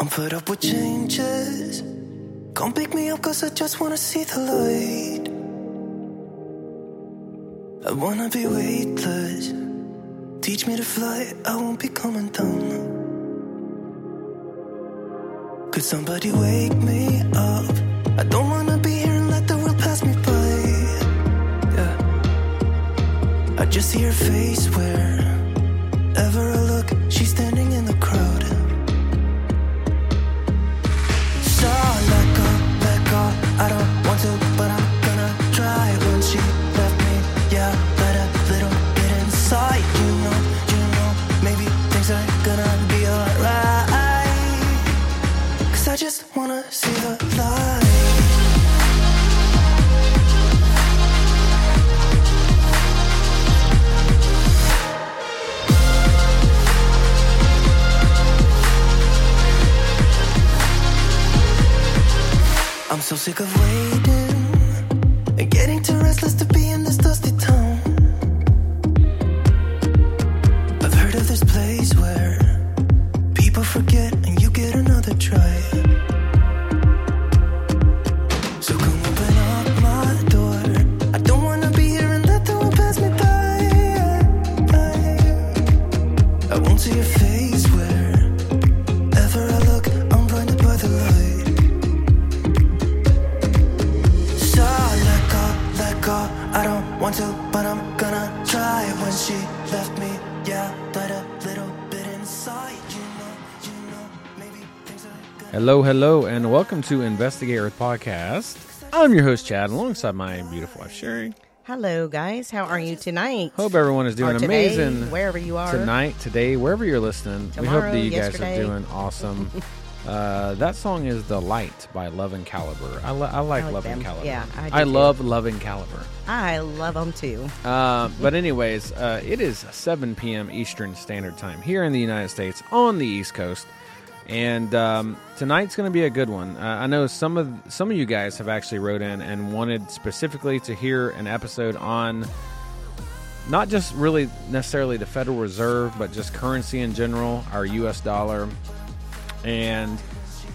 I'm fed up with changes. Come pick me up, cause I just wanna see the light. I wanna be weightless. Teach me to fly, I won't be coming down. Could somebody wake me up? I don't wanna be here and let the world pass me by. Yeah. I just see your face wherever I I'm so sick of waiting and getting too restless to be in this Hello, hello, and welcome to Investigate Earth Podcast. I'm your host, Chad, alongside my beautiful wife, Sherry. Hello, guys. How are you tonight? Hope everyone is doing Or today, amazing wherever you are. tonight, today, wherever you're listening. we Tomorrow, hope that you yesterday. guys are doing awesome. uh, that song is "The Light" by Love and Caliber. I, lo- I like, like Love and them. Caliber. Yeah, I do I too. love Love and Caliber. I love them too. Uh, but anyways, uh, it is 7 p.m. Eastern Standard Time here in the United States on the East Coast, and um, tonight's going to be a good one. Uh, I know some of some of you guys have actually wrote in and wanted specifically to hear an episode on not just really necessarily the Federal Reserve, but just currency in general, our U.S. dollar, and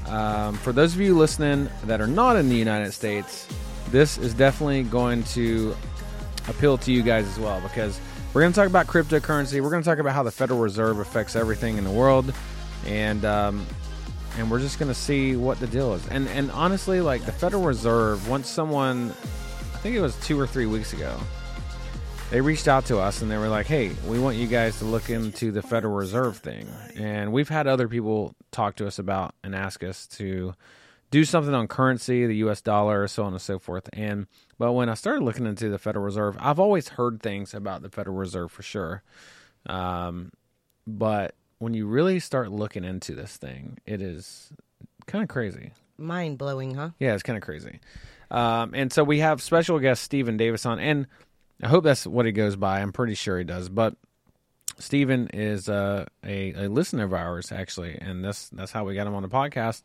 um, for those of you listening that are not in the United States, this is definitely going to appeal to you guys as well because we're going to talk about cryptocurrency. We're going to talk about how the Federal Reserve affects everything in the world, and um, and we're just to see what the deal is. And and honestly, like the Federal Reserve, once someone, I think it was two or three weeks ago, they reached out to us and they were like, "Hey, we want you guys to look into the Federal Reserve thing." And we've had other people talk to us about and ask us to do something on currency, the U.S. dollar, so on and so forth. And but when I started looking into the Federal Reserve, I've always heard things about the Federal Reserve for sure. Um, but when you really start looking into this thing, it is kind of crazy. Mind blowing, huh? Yeah, it's kind of crazy. Um, and so we have special guest Stephen Davis on, and I hope that's what he goes by. I'm pretty sure he does. But Stephen is uh, a, a listener of ours, actually, and that's that's how we got him on the podcast.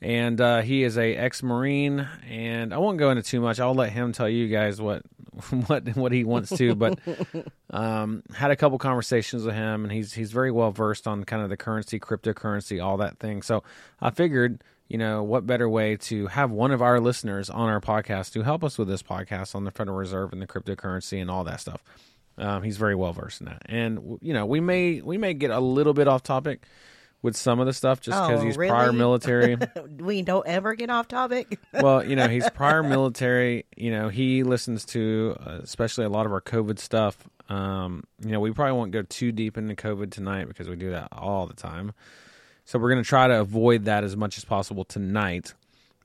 And uh, he is a ex Marine, and I won't go into too much. I'll let him tell you guys what what what he wants to. But um, had a couple conversations with him, and he's he's very well versed on kind of the currency, cryptocurrency, all that thing. So I figured, you know, what better way to have one of our listeners on our podcast to help us with this podcast on the Federal Reserve and the cryptocurrency and all that stuff. Um, he's very well versed in that, and you know, we may we may get a little bit off topic. With some of the stuff just because Oh, he's prior military. we don't ever get off topic. well, you know, he's prior military. You know, he listens to uh, especially a lot of our COVID stuff. Um, you know, we probably won't go too deep into COVID tonight because we do that all the time. So we're going to try to avoid that as much as possible tonight.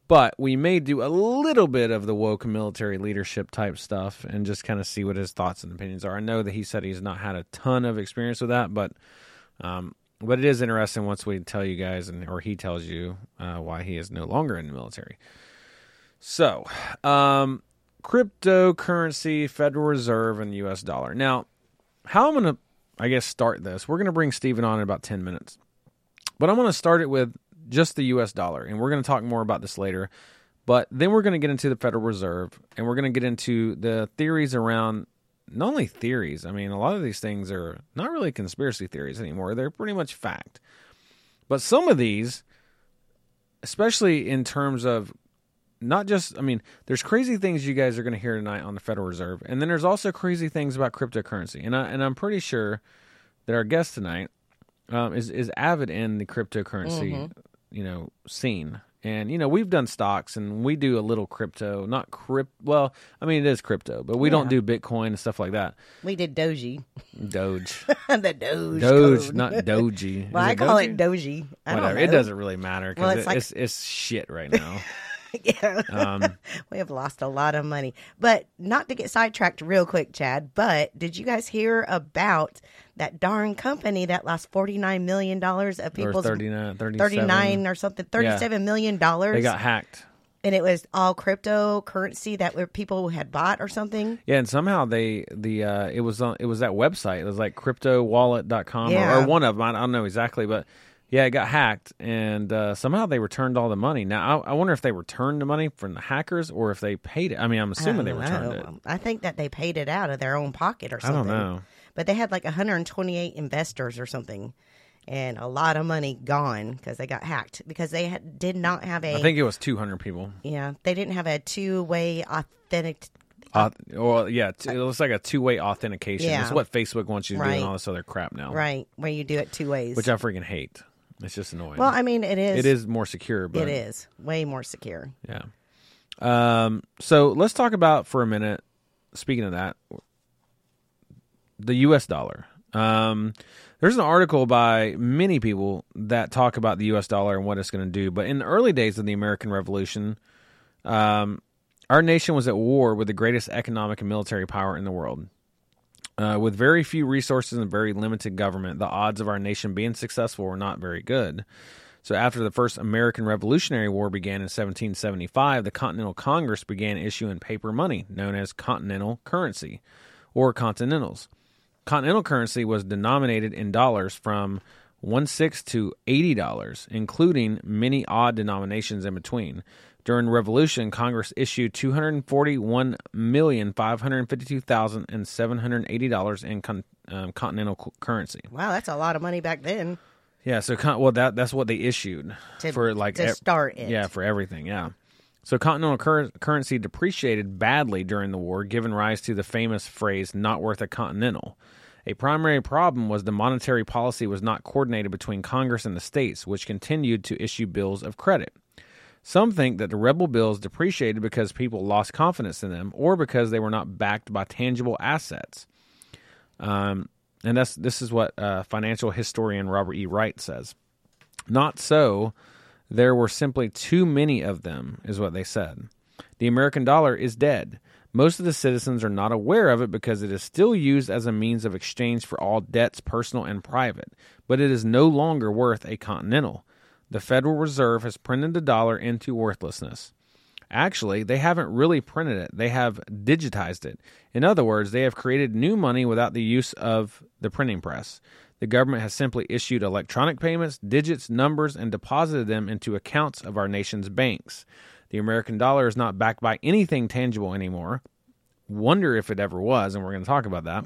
But we may do a little bit of the woke military leadership type stuff and just kind of see what his thoughts and opinions are. I know that he said he's not had a ton of experience with that, but um, but it is interesting once we tell you guys and or he tells you uh, why he is no longer in the military. So, um, cryptocurrency, Federal Reserve, and U.S. dollar. Now, how I'm going to, I guess, start this. We're going to bring Stephen on in about ten minutes, but I'm to start it with just the U.S. dollar, and we're going to talk more about this later. But then we're going to get into the Federal Reserve, and we're going to get into the theories around not only theories. I mean, a lot of these things are not really conspiracy theories anymore; they're pretty much fact. But some of these, especially in terms of not just, I mean, there's crazy things you guys are going to hear tonight on the Federal Reserve, and then there's also crazy things about cryptocurrency. And I and I'm pretty sure that our guest tonight um, is is avid in the cryptocurrency, you know, scene. And you know, we've done stocks and we do a little crypto, not crypt. Well, I mean, it is crypto, but we don't do Bitcoin and stuff like that. we did Doji. Doge, the Doge. Doge, code. not Doji. Well, Is I call Doji? it Doji. I don't Whatever. It doesn't really matter because Well, it's, it's like- it's it's shit right now. yeah. Um, we have lost a lot of money. But not to get sidetracked real quick, Chad, but did you guys hear about that darn company that lost $49 million of or people's 39, 37. 39 or something, thirty-seven million dollars. They got hacked. and it was all cryptocurrency that were people had bought or something. Yeah, and somehow they the uh, it was on it was that website. It was like cryptowallet.com or, Yeah. or one of them. I don't know exactly, but yeah, it got hacked, and uh, somehow they returned all the money. Now I, I wonder if they returned the money from the hackers or if they paid it. I mean, I'm assuming they returned know. it. I think that they paid it out of their own pocket or I something. don't know. But they had like 128 investors or something, and a lot of money gone because they got hacked because they had, did not have a I think it was 200 people. yeah they didn't have a two way authentic Uh, well, yeah, t- it looks like a two way authentication. Yeah. It's what Facebook wants you to do and all this other crap now, right where you do it two ways. which I freaking hate. It's just annoying. well, I mean it is it is more secure, but it is way more secure. Yeah. Um, so let's talk about for a minute. Speaking of that, the U.S. dollar. Um, there's an article by many people that talk about the U.S. dollar and what it's going to do. But in the early days of the American Revolution, um, our nation was at war with the greatest economic and military power in the world. Uh, with very few resources and very limited government, the odds of our nation being successful were not very good. So, after the first American Revolutionary War began in 1775, the Continental Congress began issuing paper money known as continental currency or continentals. Continental currency was denominated in dollars from one six to eighty dollars, including many odd denominations in between. During Revolution, Congress issued two hundred forty-one million five hundred fifty-two thousand and seven hundred eighty dollars in con- um, continental cu- currency. Wow, that's a lot of money back then. Yeah, so con- well that that's what they issued To- for like to ev- start it. Yeah, for everything. Yeah. So continental cur- currency depreciated badly during the war, giving rise to the famous phrase "not worth a continental." A primary problem was the monetary policy was not coordinated between Congress and the states, which continued to issue bills of credit. Some think that the rebel bills depreciated because people lost confidence in them, or because they were not backed by tangible assets. Um, and that's this is what uh, financial historian Robert E. Wright says. Not so. There were simply too many of them, is what they said. The American dollar is dead. Most of the citizens are not aware of it because it is still used as a means of exchange for all debts, personal and private, but it is no longer worth a continental. The Federal Reserve has printed the dollar into worthlessness. Actually, they haven't really printed it, they have digitized it. In other words, they have created new money without the use of the printing press. The government has simply issued electronic payments, digits, numbers, and deposited them into accounts of our nation's banks. The American dollar is not backed by anything tangible anymore. Wonder if it ever was, and we're going to talk about that.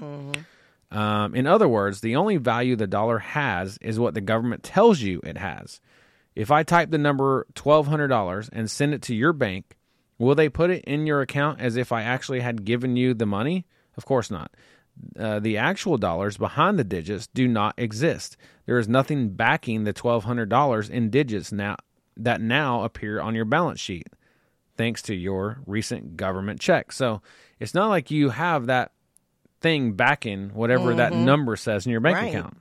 Um, in other words, the only value the dollar has is what the government tells you it has. If I type the number $1,200 and send it to your bank, will they put it in your account as if I actually had given you the money? Of course not. uh, the actual dollars behind the digits do not exist. There is nothing backing the twelve hundred dollars in digits now that now appear on your balance sheet, thanks to your recent government check. So it's not like you have that thing backing whatever that number says in your bank Right. account,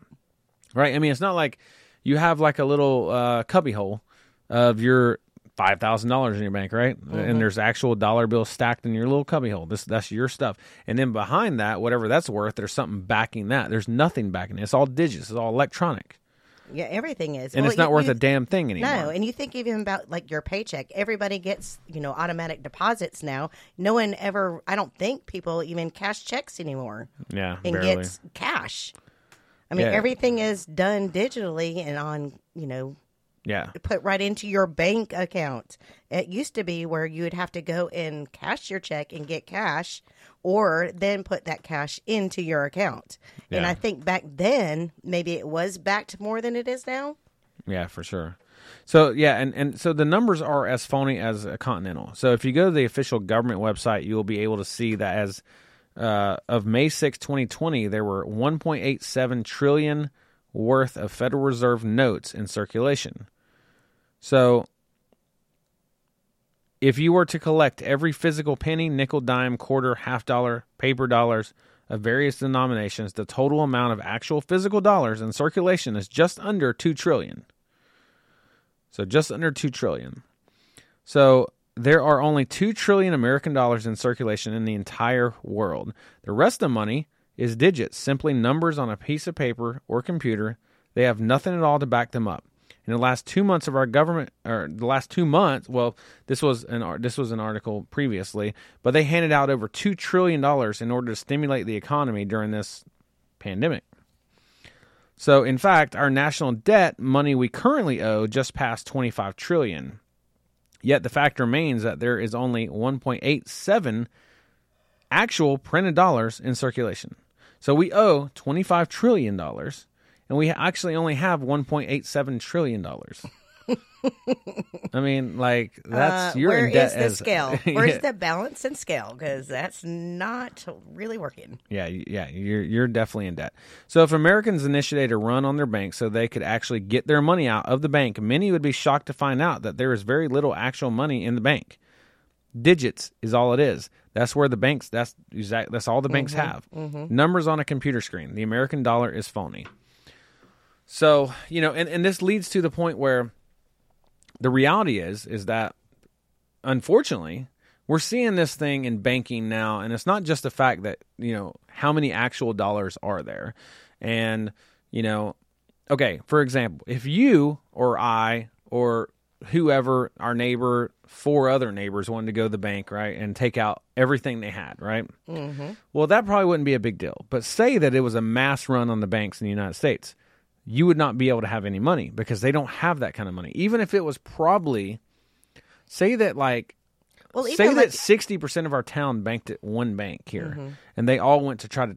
right? I mean, it's not like you have like a little uh, cubby hole of your five thousand dollars in your bank, right? And there's actual dollar bills stacked in your little cubby hole. This that's your stuff. And then behind that, whatever that's worth, there's something backing that. There's nothing backing it. It's all digits. It's all electronic, Yeah, everything is. and Well, it's not you- worth you- a damn thing anymore. No, and you think even about like your paycheck. Everybody gets, you know, automatic deposits now. No one ever I don't think people even cash checks anymore yeah, and barely. gets cash. I mean, Yeah. everything is done digitally and on, you know, yeah, put right into your bank account. It used to be where you would have to go and cash your check and get cash or then put that cash into your account. And I think back then maybe it was backed more than it is now. Yeah, for sure. So yeah, and, and so the numbers are as phony as a continental. So if you go to the official government website, you will be able to see that as uh, of May 6, 2020, there were 1.87 trillion worth of Federal Reserve notes in circulation. So if you were to collect every physical penny, nickel, dime, quarter, half dollar, paper dollars of various denominations, the total amount of actual physical dollars in circulation is just under 2 trillion. So just under 2 trillion. So there are only 2 trillion American dollars in circulation in the entire world. The rest of the money is digits, simply numbers on a piece of paper or computer. They have nothing at all to back them up. In the last 2 months of our government or the last 2 months, well, this was an this was an article previously, but they handed out over 2 trillion dollars in order to stimulate the economy during this pandemic. So, in fact, our national debt money we currently owe just passed 25 trillion. Yet the fact remains that there is only 1.87 actual printed dollars in circulation. So we owe 25 trillion dollars and we actually only have 1.87 trillion dollars. I mean, like that's Uh, you're where in debt is the as scale? Where's yeah, the balance and scale? Because that's not really working. yeah, yeah, you're you're definitely in debt. So if Americans initiated a run on their bank so they could actually get their money out of the bank, many would be shocked to find out that there is very little actual money in the bank. Digits is all it is. That's where the banks. That's exact. That's all the banks mm-hmm. have. Mm-hmm. Numbers on a computer screen. The American dollar is phony. So you know, and, and this leads to the point where the reality is is that unfortunately we're seeing this thing in banking now and it's not just the fact that you know how many actual dollars are there and you know okay for example if you or i or whoever our neighbor four other neighbors wanted to go to the bank right and take out everything they had right mm-hmm. well that probably wouldn't be a big deal but say that it was a mass run on the banks in the united states you would not be able to have any money because they don't have that kind of money even if it was probably say that like Well, say that like sixty percent of our town banked at one bank here, and they all went to try to.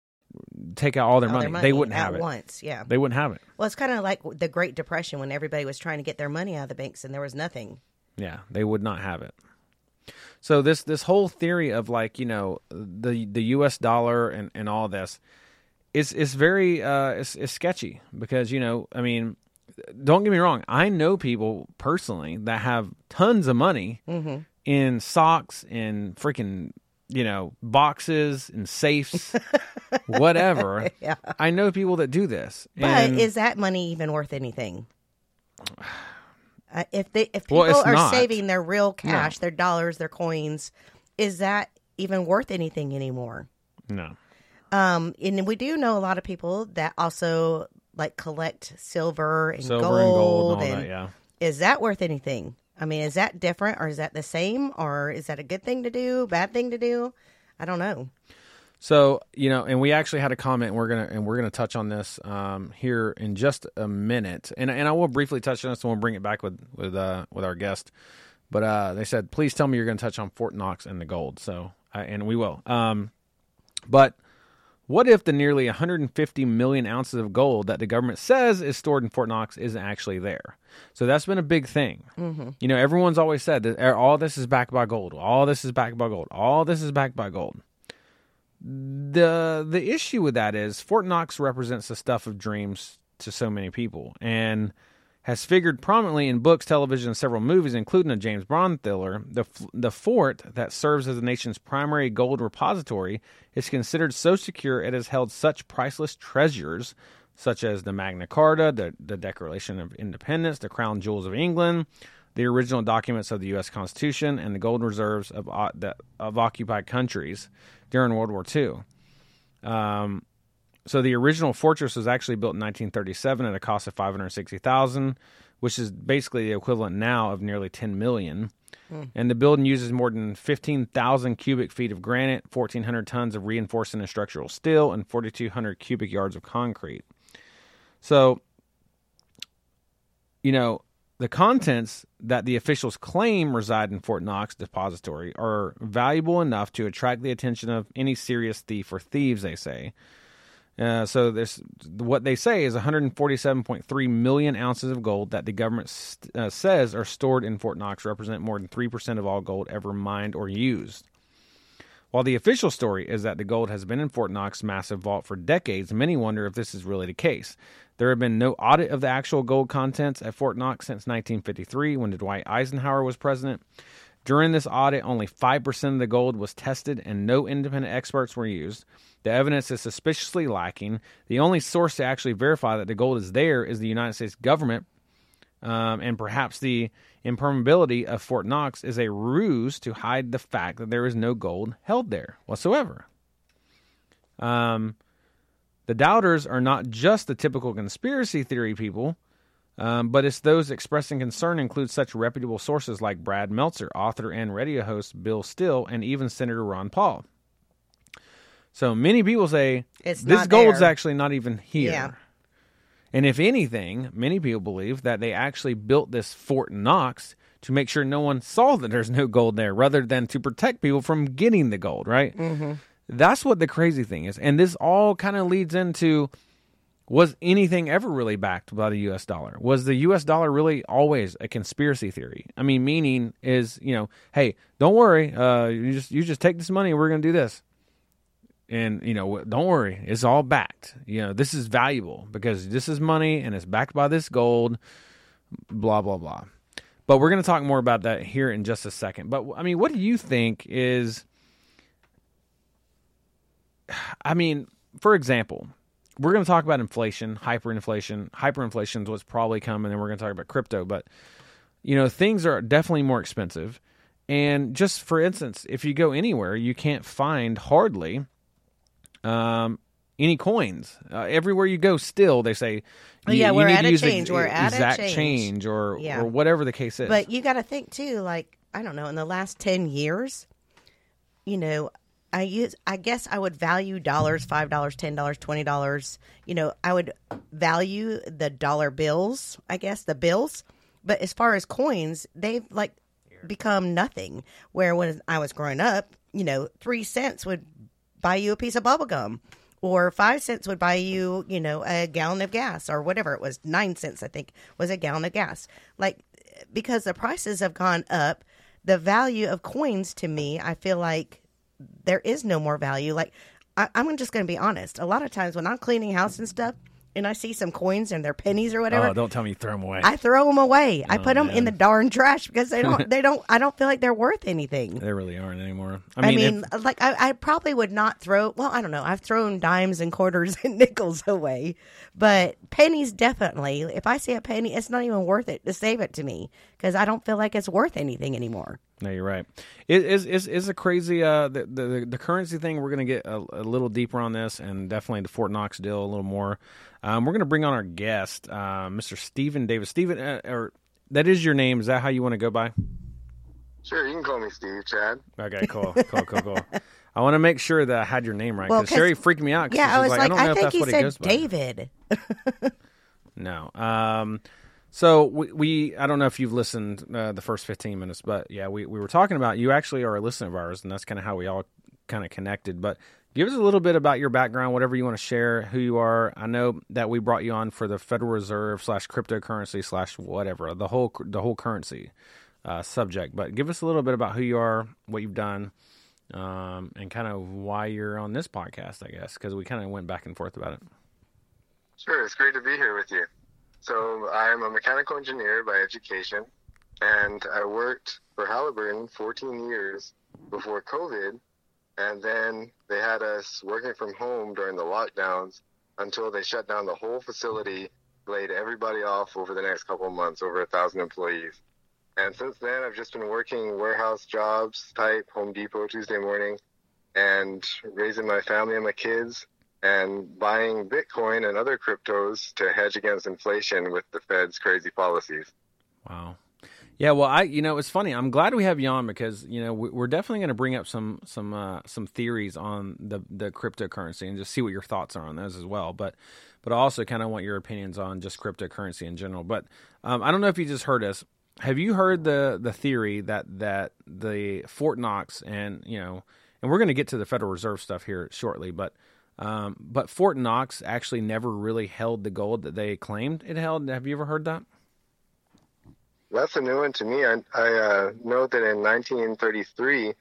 Take out all their, all money. their money They wouldn't have it. once. Yeah. They wouldn't have it. Well, it's kind of like the Great Depression when everybody was trying to get their money out of the banks and there was nothing. Yeah, they would not have it. So this this whole theory of like you know the the U.S. dollar and and all this is is very uh is, is sketchy because you know I mean don't get me wrong I know people personally that have tons of money in socks and freaking you know, boxes and safes, whatever. Yeah. I know people that do this. But and- is that money even worth anything? Uh, if they if people Well, are not. saving their real cash, their dollars, their coins, is that even worth anything anymore? no. Um, and we do know a lot of people that also like collect silver and Silver gold. and gold and all that, yeah. Is that worth anything? I mean, is that different or is that the same or is that a good thing to do, bad thing to do? I don't know. So you know, and we actually had a comment. And we're gonna and we're gonna touch on this um, here in just a minute, and and I will briefly touch on this, and we'll bring it back with with uh, with our guest. But uh, they said, please tell me you're going to touch on Fort Knox and the gold. So, uh, and we will. Um, but what if the nearly 150 million ounces of gold that the government says is stored in Fort Knox isn't actually there? So that's been a big thing. You know, everyone's always said that er, all this is backed by gold. All this is backed by gold. All this is backed by gold. The the issue with that is Fort Knox represents the stuff of dreams to so many people and has figured prominently in books, television, and several movies, including a James Bond thriller. The, the fort that serves as the nation's primary gold repository is considered so secure it has held such priceless treasures, such as the Magna Carta, the, the Declaration of Independence, the Crown Jewels of England, the original documents of the U.S. Constitution, and the gold reserves of, that- of occupied countries during World War II. Um, so the original fortress was actually built in 1937 at a cost of 560,000, which is basically the equivalent now of nearly 10 million. Hmm. And the building uses more than 15,000 cubic feet of granite, 1,400 tons of reinforcing and structural steel, and 4,200 cubic yards of concrete. So, you know, the contents that the officials claim reside in Fort Knox Depository are valuable enough to attract the attention of any serious thief or thieves, they say. Uh, so this, what they say is 147.3 million ounces of gold that the government st- uh, says are stored in Fort Knox represent more than 3% of all gold ever mined or used. While the official story is that the gold has been in Fort Knox massive vault for decades, many wonder if this is really the case. There have been no audit of the actual gold contents at Fort Knox since 1953 when Dwight Eisenhower was president. During this audit, only 5% of the gold was tested and no independent experts were used. The evidence is suspiciously lacking. The only source to actually verify that the gold is there is the United States government, um, and perhaps the impermeability of Fort Knox is a ruse to hide the fact that there is no gold held there whatsoever. Um, the doubters are not just the typical conspiracy theory people, um, but it's those expressing concern include such reputable sources like Brad Meltzer, author and radio host Bill Still, and even Senator Ron Paul. So many people say It's this gold's there. actually not even here. Yeah. And if anything, many people believe that they actually built this Fort Knox to make sure no one saw that there's no gold there, rather than to protect people from getting the gold, right? Mm-hmm. That's what the crazy thing is. And this all kind of leads into was anything ever really backed by the US dollar? Was the US dollar really always a conspiracy theory? I mean, meaning is, you know, hey, don't worry, uh, you just you just take this money and we're going to do this and you know don't worry it's all backed you know this is valuable because this is money and it's backed by this gold blah blah blah but we're going to talk more about that here in just a second but i mean what do you think is i mean for example we're going to talk about inflation hyperinflation hyperinflation is what's probably coming and we're going to talk about crypto but you know things are definitely more expensive and just for instance if you go anywhere you can't find hardly um, any coins. Uh, everywhere you go, still they say, Oh, you- yeah, we're need at to a use change. We're at a exact change. or Yeah. or whatever the case is. But you got to think too, like I don't know, in the last ten years, you know, I use. I guess I would value dollars, five dollars, ten dollars, twenty dollars. You know, I would value the dollar bills. I guess the bills. But as far as coins, they've like become nothing. Where when I was growing up, you know, three cents would buy you a piece of bubble gum. Or five cents would buy you, you know, a gallon of gas or whatever it was. Nine cents, I think, was a gallon of gas. Like because the prices have gone up, the value of coins to me, I feel like there is no more value. Like I, I'm just going to be honest. A lot of times when I'm cleaning house and stuff, and I see some coins and they're pennies or whatever, Oh, don't tell me you throw them away. I throw them away. I Oh, put them in the darn trash because they don't. they don't. I don't feel like they're worth anything. they really aren't anymore. I I mean, mean, if- like I, I probably would not throw. Well, I don't know. I've thrown dimes and quarters and nickels away, but pennies definitely. If I see a penny, it's not even worth it to save it to me because I don't feel like it's worth anything anymore. No, you're right. It is is is a crazy uh the, the the currency thing. We're gonna get a, a little deeper on this, and definitely the Fort Knox deal a little more. Um, we're gonna bring on our guest, uh, Mr. Stephen Davis. Stephen, uh, or that is your name? Is that how you want to go by? Sure, you can call me Steve, Chad. Okay, cool, cool, cool, cool. I want to make sure that I had your name right Well, because 'cause- Sherry freaked me out. 'cause Yeah, I was like, like, don't I, know if think that's he what he said. David. No. Um, so we, we, I don't know if you've listened uh, the first 15 minutes, but yeah, we, we were talking about you actually are a listener of ours, and that's kind of how we all kind of connected. But give us a little bit about your background, whatever you want to share, who you are. I know that we brought you on for the Federal Reserve slash cryptocurrency slash whatever the whole the whole currency uh, subject. But give us a little bit about who you are, what you've done, um, and kind of why you're on this podcast, I guess, because we kind of went back and forth about it. Sure, it's great to be here with you. So, I'm a mechanical engineer by education, and I worked for Halliburton 14 years before COVID, and then they had us working from home during the lockdowns until they shut down the whole facility, laid everybody off over the next couple of months, over a thousand employees. And since then, I've just been working warehouse jobs type Home Depot Tuesday morning and raising my family and my kids and buying Bitcoin and other cryptos to hedge against inflation with the Fed's crazy policies. Wow. Yeah, well, I you know it's funny. I'm glad we have you on because you know we- we're definitely going to bring up some some uh, some theories on the the cryptocurrency and just see what your thoughts are on those as well. But but I also kind of want your opinions on just cryptocurrency in general. But um, I don't know if you just heard us. Have you heard the the theory that that the Fort Knox and you know and we're going to get to the Federal Reserve stuff here shortly, but um, but Fort Knox actually never really held the gold that they claimed it held. Have you ever heard that? That's a new one to me. I, I uh, know that in 1933,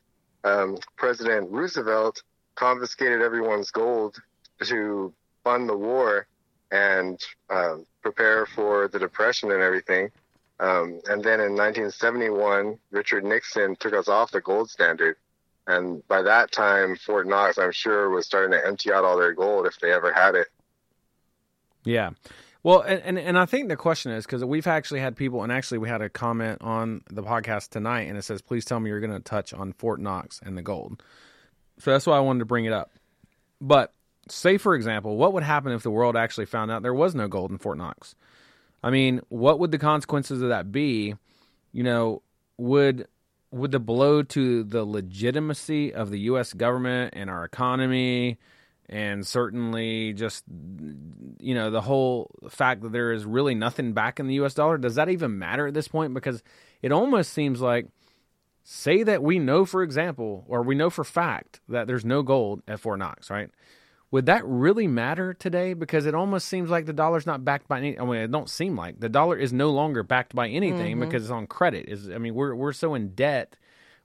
um, President Roosevelt confiscated everyone's gold to fund the war and um, prepare for the Depression and everything. Um, and then in 1971, Richard Nixon took us off the gold standard. And by that time, Fort Knox, I'm sure, was starting to empty out all their gold if they ever had it. Yeah. Well, and, and, and I think the question is because we've actually had people, and actually we had a comment on the podcast tonight, and it says, "Please tell me you're going to touch on Fort Knox and the gold." So that's why I wanted to bring it up. But say, for example, what would happen if the world actually found out there was no gold in Fort Knox? I mean, what would the consequences of that be? You know, would would the blow to the legitimacy of the U.S. government and our economy, and certainly just you know the whole fact that there is really nothing back in the U.S. dollar? Does that even matter at this point? Because it almost seems like, say that we know, for example, or we know for fact that there's no gold at Fort Knox, right? Would that really matter today? Because it almost seems like the dollar's not backed by any. I mean, it don't seem like the dollar is no longer backed by anything mm-hmm. because it's on credit. Is I mean, we're we're so in debt.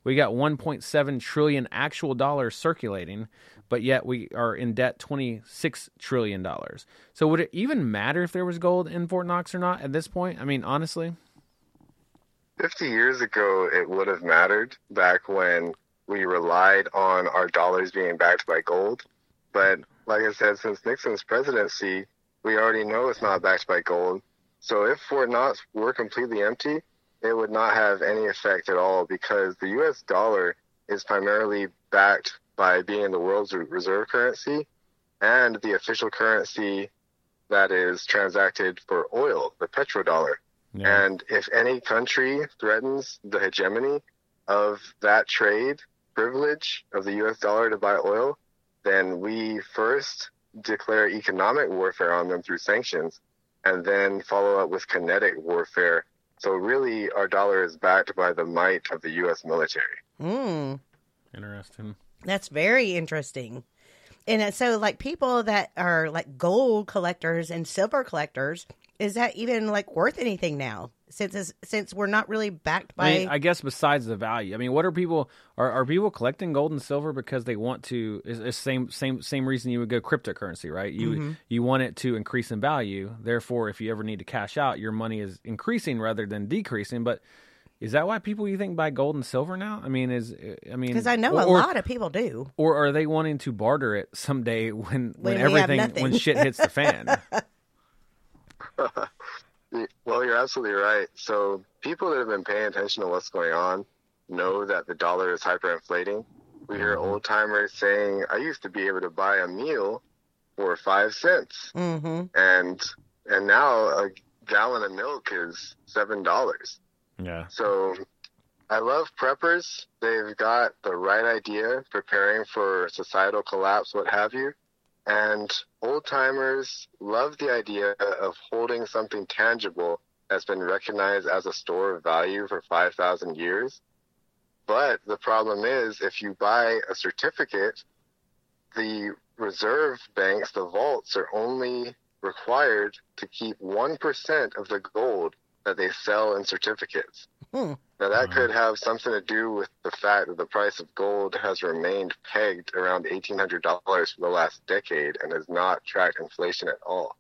We got 1.7 trillion actual dollars circulating, but yet we are in debt 26 trillion dollars. So would it even matter if there was gold in Fort Knox or not at this point? I mean, honestly, 50 years ago, it would have mattered back when we relied on our dollars being backed by gold. But like I said, since Nixon's presidency, we already know it's not backed by gold. So if Fort Knox were completely empty, it would not have any effect at all because the US dollar is primarily backed by being the world's reserve currency and the official currency that is transacted for oil, the petrodollar. yeah. And if any country threatens the hegemony of that trade privilege of the US dollar to buy oil, then we first declare economic warfare on them through sanctions and then follow up with kinetic warfare. So really our dollar is backed by the might of the US military. Mm, interesting. that's very interesting. And uh, so, like people that are like gold collectors and silver collectors, is that even like worth anything now? Since since we're not really backed by I mean, I guess besides the value, I mean, what are people are, are people collecting gold and silver because they want to? Is, is same same same reason you would go cryptocurrency, right? You Mm-hmm. you want it to increase in value. Therefore, if you ever need to cash out, your money is increasing rather than decreasing. But is that why people you think buy gold and silver now? I mean, is I mean, because I know a lot of people do. Or are they wanting to barter it someday when when, When everything when shit hits the fan? Well, you're absolutely right. So people that have been paying attention to what's going on know that the dollar is hyperinflating. We hear old timers saying, "I used to be able to buy a meal for five cents, hmm and and now a gallon of milk is seven dollars." yeah. So I love preppers. They've got the right idea, preparing for societal collapse, what have you. And old timers love the idea of holding something tangible that's been recognized as a store of value for 5,000 years. But the problem is, if you buy a certificate, the reserve banks, the vaults, are only required to keep 1% of the gold that they sell in certificates. Hmm. Now, that mm-hmm. could have something to do with the fact that the price of gold has remained pegged around $1,800 for the last decade and has not tracked inflation at all.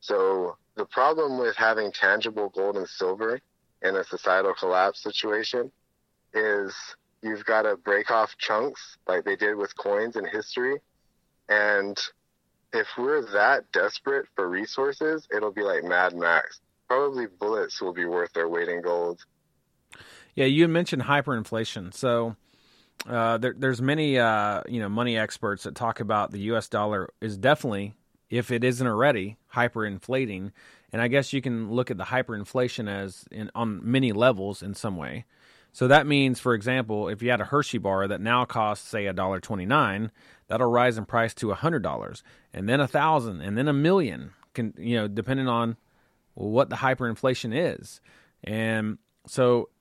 So, the problem with having tangible gold and silver in a societal collapse situation is you've got to break off chunks like they did with coins in history. And if we're that desperate for resources, it'll be like Mad Max. Probably bullets will be worth their weight in gold. Yeah, you mentioned hyperinflation. So uh, there, there's many uh, you know money experts that talk about the U.S. dollar is definitely, if it isn't already, hyperinflating. And I guess you can look at the hyperinflation as in, on many levels in some way. So that means, for example, if you had a Hershey bar that now costs say a dollar twenty nine, that'll rise in price to a hundred dollars, and then a thousand, and then a million. Can you know depending on what the hyperinflation is, and so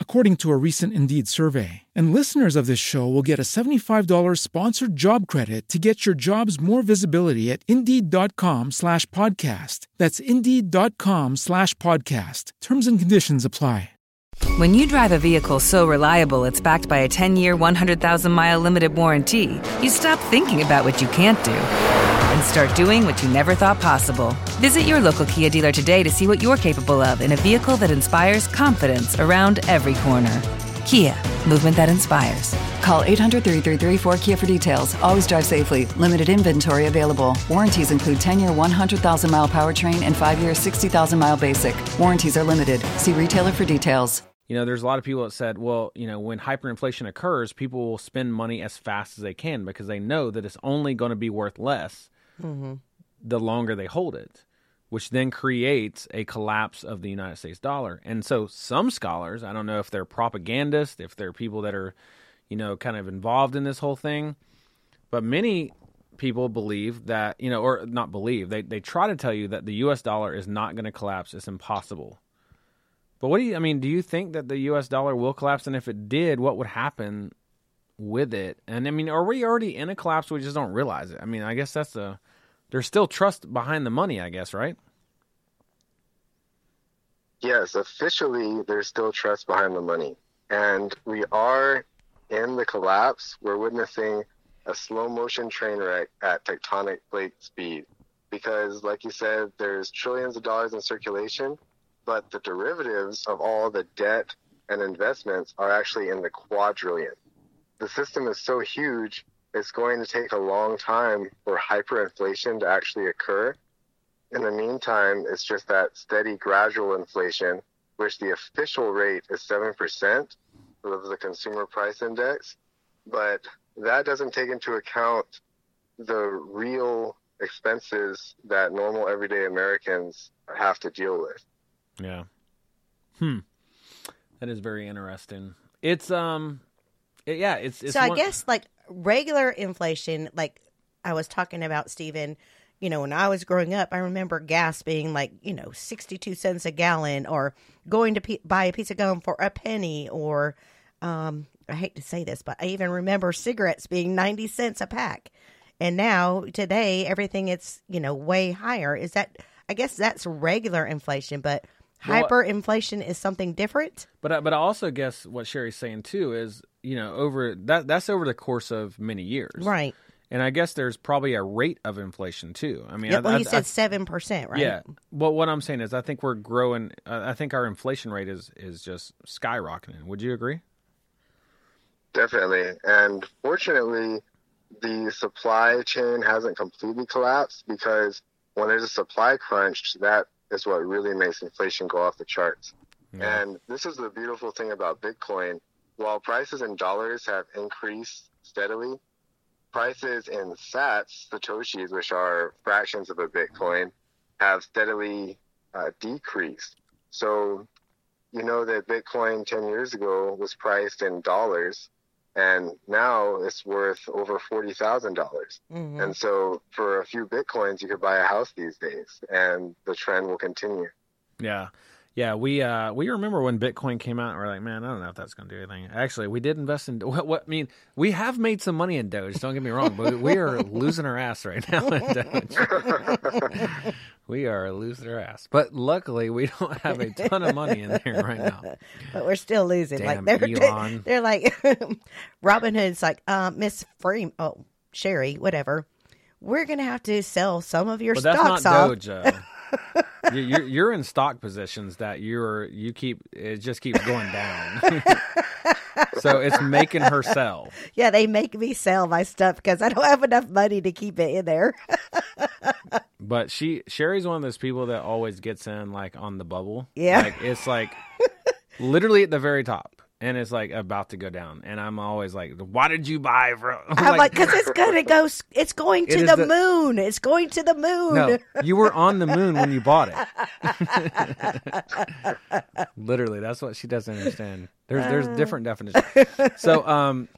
according to a recent Indeed survey. And listeners of this show will get a $75 sponsored job credit to get your jobs more visibility at Indeed.com slash podcast. That's Indeed.com slash podcast. Terms and conditions apply. When you drive a vehicle so reliable it's backed by a 10 year, 100,000 mile limited warranty, you stop thinking about what you can't do and start doing what you never thought possible. Visit your local Kia dealer today to see what you're capable of in a vehicle that inspires confidence around every corner. Kia, movement that inspires. Call 800 333 4KIA for details. Always drive safely. Limited inventory available. Warranties include 10 year 100,000 mile powertrain and 5 year 60,000 mile basic. Warranties are limited. See retailer for details. You know, there's a lot of people that said, well, you know, when hyperinflation occurs, people will spend money as fast as they can because they know that it's only going to be worth less Mm-hmm. the longer they hold it, which then creates a collapse of the United States dollar. And so some scholars, I don't know if they're propagandists, if they're people that are, you know, kind of involved in this whole thing, but many people believe that, you know, or not believe, they, they try to tell you that the US dollar is not going to collapse. It's impossible. But what do you? I mean, do you think that the U.S. dollar will collapse? And if it did, what would happen with it? And I mean, are we already in a collapse? We just don't realize it. I mean, I guess that's the. There's still trust behind the money, I guess, right? Yes, officially, there's still trust behind the money. And we are in the collapse. We're witnessing a slow motion train wreck at tectonic plate speed. Because, like you said, there's trillions of dollars in circulation, but the derivatives of all the debt and investments are actually in the quadrillion. The system is so huge it's going to take a long time for hyperinflation to actually occur. In the meantime, it's just that steady, gradual inflation, which the official rate is 7% of the consumer price index. But that doesn't take into account the real expenses that normal everyday Americans have to deal with. Yeah. Hmm. That is very interesting. It's um, yeah. It's, it's so I guess like regular inflation, like I was talking about, Stephen. You know, when I was growing up, I remember gas being like you know sixty-two cents a gallon, or going to pe- buy a piece of gum for a penny, or um, I hate to say this, but I even remember cigarettes being ninety cents a pack. And now today, everything it's you know way higher. Is that? I guess that's regular inflation, but hyperinflation is something different. But I, but I also guess what Sherry's saying too is you know over that that's over the course of many years, Right. And I guess there's probably a rate of inflation too. I mean, Yeah, I, well, I- you I- said seven percent, right? Yeah. Well, what I'm saying is, I think we're growing. Uh, I think our inflation rate is is just skyrocketing. Would you agree? Definitely. And fortunately, the supply chain hasn't completely collapsed because when there's a supply crunch, that is what really makes inflation go off the charts. And this is the beautiful thing about Bitcoin. While prices in dollars have increased steadily, prices in sats, satoshis, which are fractions of a Bitcoin, have steadily uh, decreased. So you know that Bitcoin 10 years ago was priced in dollars and now it's worth over $40,000. dollars Mhm. And so for a few Bitcoins, you could buy a house these days and the trend will continue. Yeah. Yeah, we uh we remember when Bitcoin came out and we're like, man, I don't know if that's going to do anything. Actually, we did invest in what, what I mean, we have made some money in Doge, don't get me wrong, but we are losing our ass right now in Doge. we are losing our ass. But luckily, we don't have a ton of money in there right now. but we're still losing. Damn, like they're Elon. they're like Robinhood's like, uh, Miss Freeman, oh Sherry, whatever. We're gonna have to sell some of your But that's not stocks off. Doge. You- you're you're in stock positions that you're you keep it just keeps going down. so it's making her sell. Yeah, they make me sell my stuff because I don't have enough money to keep it in there. But she Sherry's one of those people that always gets in like on the bubble. Yeah. Like it's like literally at the very top. And it's like about to go down, and I'm always like, "Why did you buy?" Bro? I'm like, because it's gonna go. It's going to is the, the- moon. It's going to the moon. No, you were on the moon when you bought it. Literally, that's what she doesn't understand. There's there's different definitions. So um,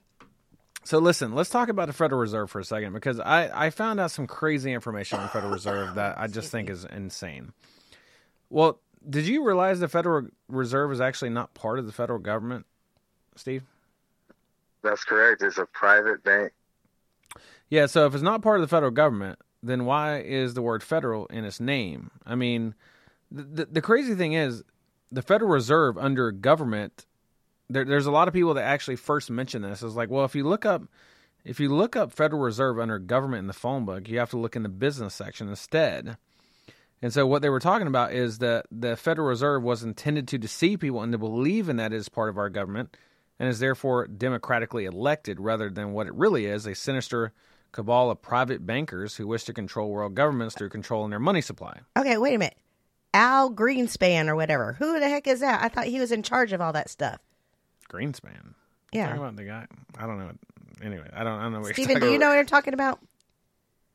so listen, let's talk about the Federal Reserve for a second because I I found out some crazy information on the Federal Reserve that I just think is insane. Well, did you realize the Federal Reserve is actually not part of the federal government, Steve? That's correct. It's a private bank. Yeah, so if it's not part of the federal government, then why is the word federal in its name? I mean, the, the, the crazy thing is, the Federal Reserve under government, there, there's a lot of people that actually first mention this. It's like, well, if you look up, if you look up Federal Reserve under government in the phone book, you have to look in the business section instead. And so what they were talking about is that the Federal Reserve was intended to deceive people into believing that it is part of our government and is therefore democratically elected rather than what it really is a sinister cabal of private bankers who wish to control world governments through controlling their money supply. Okay, wait a minute. Al Greenspan or whatever. Who the heck is that? I thought he was in charge of all that stuff. Greenspan. Yeah. Talking about the guy. I don't know. Anyway, I don't, I don't know what you're Stephen, do you know what you're talking about?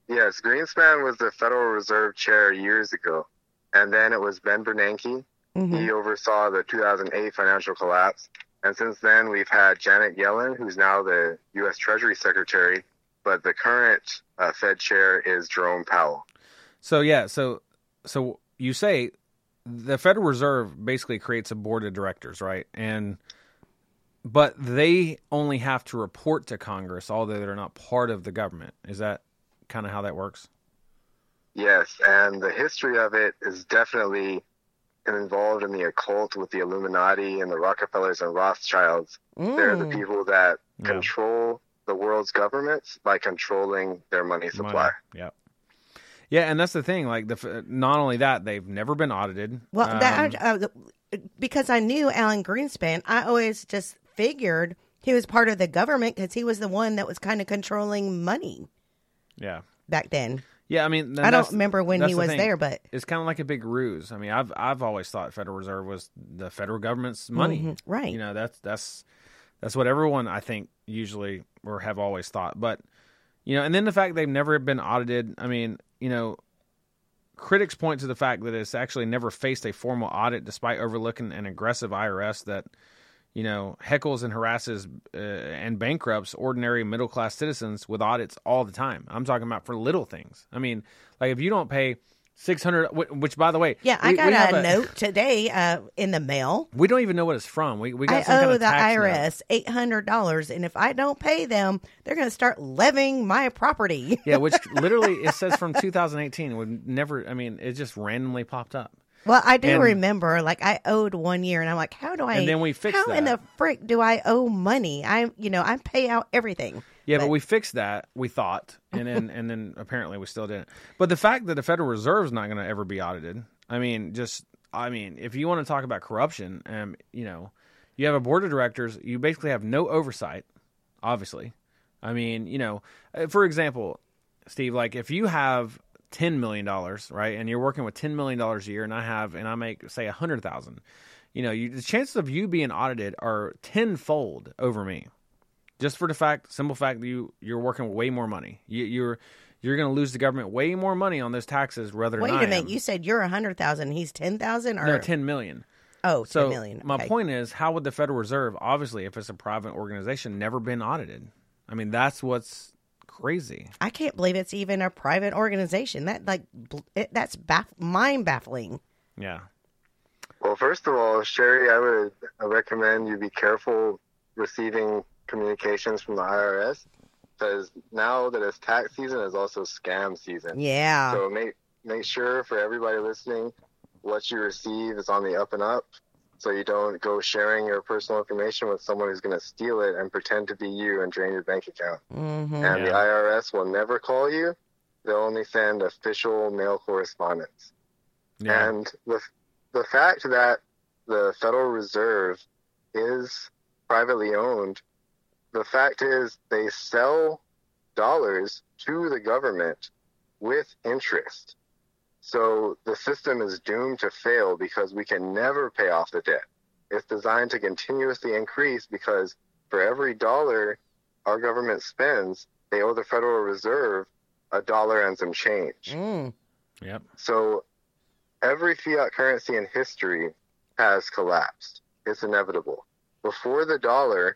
Yes, Greenspan was the Federal Reserve chair years ago. And then it was Ben Bernanke. He mm-hmm. oversaw the 2008 financial collapse. And since then, we've had Janet Yellen, who's now the U.S. Treasury Secretary. But the current uh, Fed chair is Jerome Powell. So yeah, so so you say the Federal Reserve basically creates a board of directors, right? And but they only have to report to Congress, although they're not part of the government. Is that kind of how that works? Yes, and the history of it is definitely involved in the occult with the Illuminati and the Rockefellers and Rothschilds. They're the people that Yeah. control the world's governments by controlling their money supply. Money. Yep. Yeah, and that's the thing. Like the not only that, they've never been audited. Well, Um, that uh, because I knew Alan Greenspan, I always just figured he was part of the government because he was the one that was kind of controlling money Yeah. back then. Yeah, I mean, I don't remember when he the was thing. there, but- it's kind of like a big ruse. I mean, I've I've always thought Federal Reserve was the federal government's money. Mhm, right. You know, that's that's that's what everyone I think usually or have always thought. But you know, and then the fact they've never been audited. I mean, you know, critics point to the fact that it's actually never faced a formal audit, despite overlooking an aggressive IRS that you know, heckles and harasses uh, and bankrupts ordinary middle class citizens with audits all the time. I'm talking about for little things. I mean, like if you don't pay six hundred, which by the way, Yeah, I got we have a, note today uh, in the mail. We don't even know what it's from. We we got I some kind owe of the note. IRS eight hundred dollars, and if I don't pay them, they're going to start levying my property. Yeah, which literally it says from 2018. It would never. I mean, it just randomly popped up. Well, I do And- remember, like I owed one year, and I'm like, how do I? And then we fixed How in the that. frick do I owe money? I, you know, I pay out everything. Yeah, but, we fixed that. We thought, and then and then apparently we still didn't. But the fact that the Federal Reserve's not going to ever be audited, I mean, just I mean, if you want to talk about corruption, um, you know, you have a board of directors, you basically have no oversight. Obviously, I mean, you know, uh, for example, Steve, like if you have ten million dollars, right, and you're working with ten million dollars a year, and I have, and I make say a hundred thousand, you know, you, the chances of you being audited are tenfold over me just for the fact, simple fact that you you're working with way more money. You, you're you're going to lose the government way more money on those taxes rather than Wait a minute, you said you're a hundred thousand, he's ten thousand, or no, ten million. oh, So 10 million. my point is, how would the Federal Reserve, obviously, if it's a private organization, never been audited? I mean, that's what's crazy. I can't believe it's even a private organization. That like it, that's baff- mind baffling. Yeah, Well, first of all, Sherry, I would recommend you be careful receiving communications from the IRS because now that it's tax season, it's also scam season. Yeah. So make make sure for everybody listening, what you receive is on the up and up, so you don't go sharing your personal information with someone who's going to steal it and pretend to be you and drain your bank account. hmm And the IRS will never call you; they'll only send official mail correspondence. yeah, And the the fact that the Federal Reserve is privately owned, the fact is they sell dollars to the government with interest. So the system is doomed to fail because we can never pay off the debt. It's designed to continuously increase because for every dollar our government spends, they owe the Federal Reserve a dollar and some change. Mm. yep, So every fiat currency in history has collapsed. It's inevitable. Before the dollar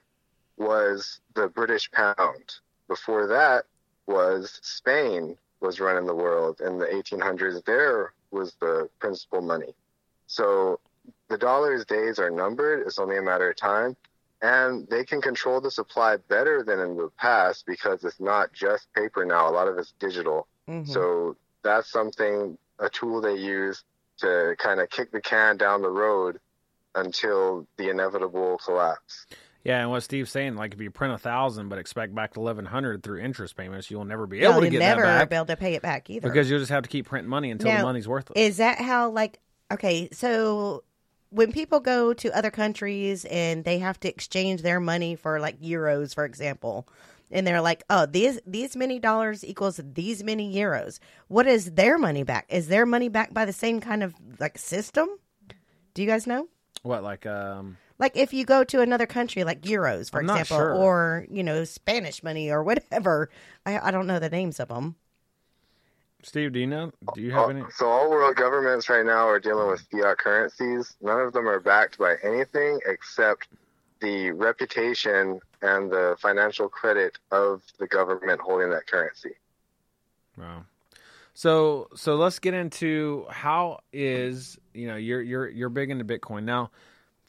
was the British pound. Before that was Spain was running the world in the 1800s. There was the principal money. So the dollar's days are numbered. It's only a matter of time. And they can control the supply better than in the past because it's not just paper now. A lot of it's digital. Mhm. So that's something, a tool they use to kind of kick the can down the road until the inevitable collapse. Yeah. And what Steve's saying, like if you print a thousand but expect back eleven hundred through interest payments, you'll never be able Well, to get never that back be able to pay it back either. because you'll just have to keep printing money until the money's worthless. Is that how like okay, so when people go to other countries and they have to exchange their money for like euros, for example, and they're like, "Oh, these these many dollars equals these many euros." What is their money back? Is their money back by the same kind of like system? Do you guys know? what like um Like if you go to another country, like euros, for I'm example, sure. or you know Spanish money or whatever. I, I don't know the names of them. Steve? Do you know? Do you have uh, any? So all world governments right now are dealing with fiat currencies. None of them are backed by anything except the reputation and the financial credit of the government holding that currency. Wow. So so let's get into how is you know you're you're you're big into Bitcoin now.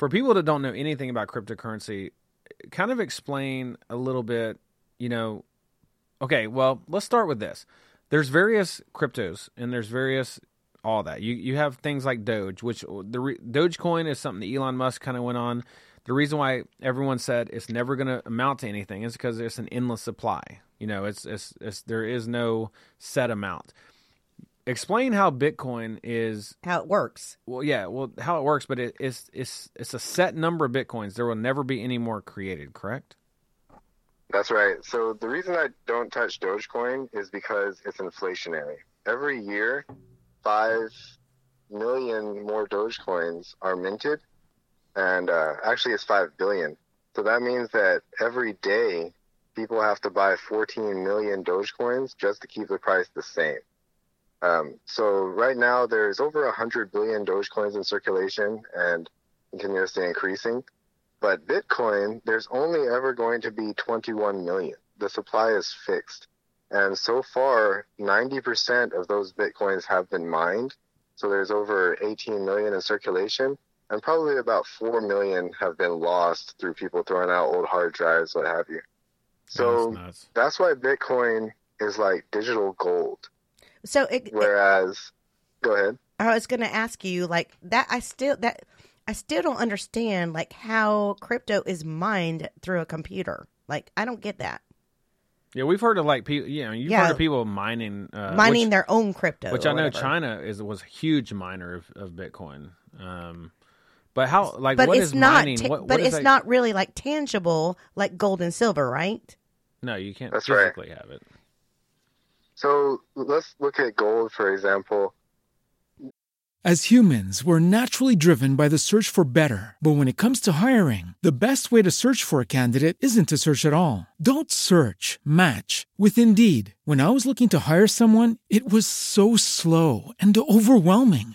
For people that don't know anything about cryptocurrency, kind of explain a little bit. You know, okay. Well, let's start with this. There's various cryptos and there's various all that. You you have things like Doge, which the re, Dogecoin is something that Elon Musk kind of went on. The reason why everyone said it's never going to amount to anything is because it's an endless supply. You know, it's, it's it's there is no set amount. Explain how Bitcoin is. How it works? Well, yeah, well, how it works, but it, it's it's it's a set number of bitcoins. There will never be any more created. Correct? That's right. So the reason I don't touch Dogecoin is because it's inflationary. Every year, five million more Dogecoins are minted, and uh, actually it's five billion. So that means that every day people have to buy 14 million Dogecoins just to keep the price the same. Um, so right now there's over 100 billion Dogecoins in circulation and continuously increasing. But Bitcoin, there's only ever going to be 21 million. The supply is fixed. And so far, 90% of those Bitcoins have been mined. So there's over 18 million in circulation and probably about 4 million have been lost through people throwing out old hard drives, what have you. So That's that's why Bitcoin is like digital gold. So it, it- Whereas, go ahead. I was going to ask you like that. I still that I still don't understand like how crypto is mined through a computer. Like I don't get that Yeah, we've heard of like people. You know, you've Yeah. heard of people mining, uh, mining which, their own crypto. which I know whatever. China is was a huge miner of, of Bitcoin. Um, but how like but what it's is not. mining? ta- what, what but is it's that- not really like tangible like gold and silver, right? No, you can't That's right. physically have it. So let's look at gold, for example. As humans, we're naturally driven by the search for better. But when it comes to hiring, the best way to search for a candidate isn't to search at all. Don't search, match with Indeed. When I was looking to hire someone, it was so slow and overwhelming.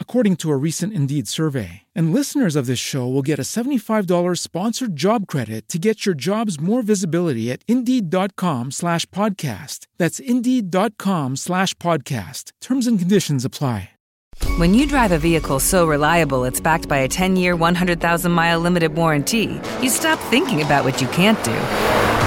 according to a recent Indeed survey. And listeners of this show will get a $75 sponsored job credit to get your jobs more visibility at Indeed.com slash podcast. That's Indeed.com slash podcast. Terms and conditions apply. When you drive a vehicle so reliable it's backed by a 10 year, 100,000 mile limited warranty, you stop thinking about what you can't do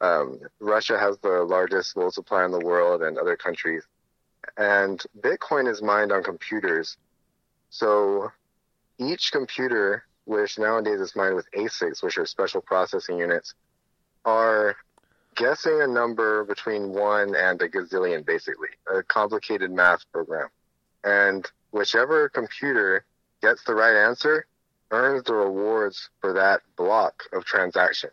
Um, Russia has the largest gold supply in the world and other countries. And Bitcoin is mined on computers. So each computer, which nowadays is mined with ASICs, which are special processing units, are guessing a number between one and a gazillion, basically, a complicated math program. And whichever computer gets the right answer earns the rewards for that block of transaction.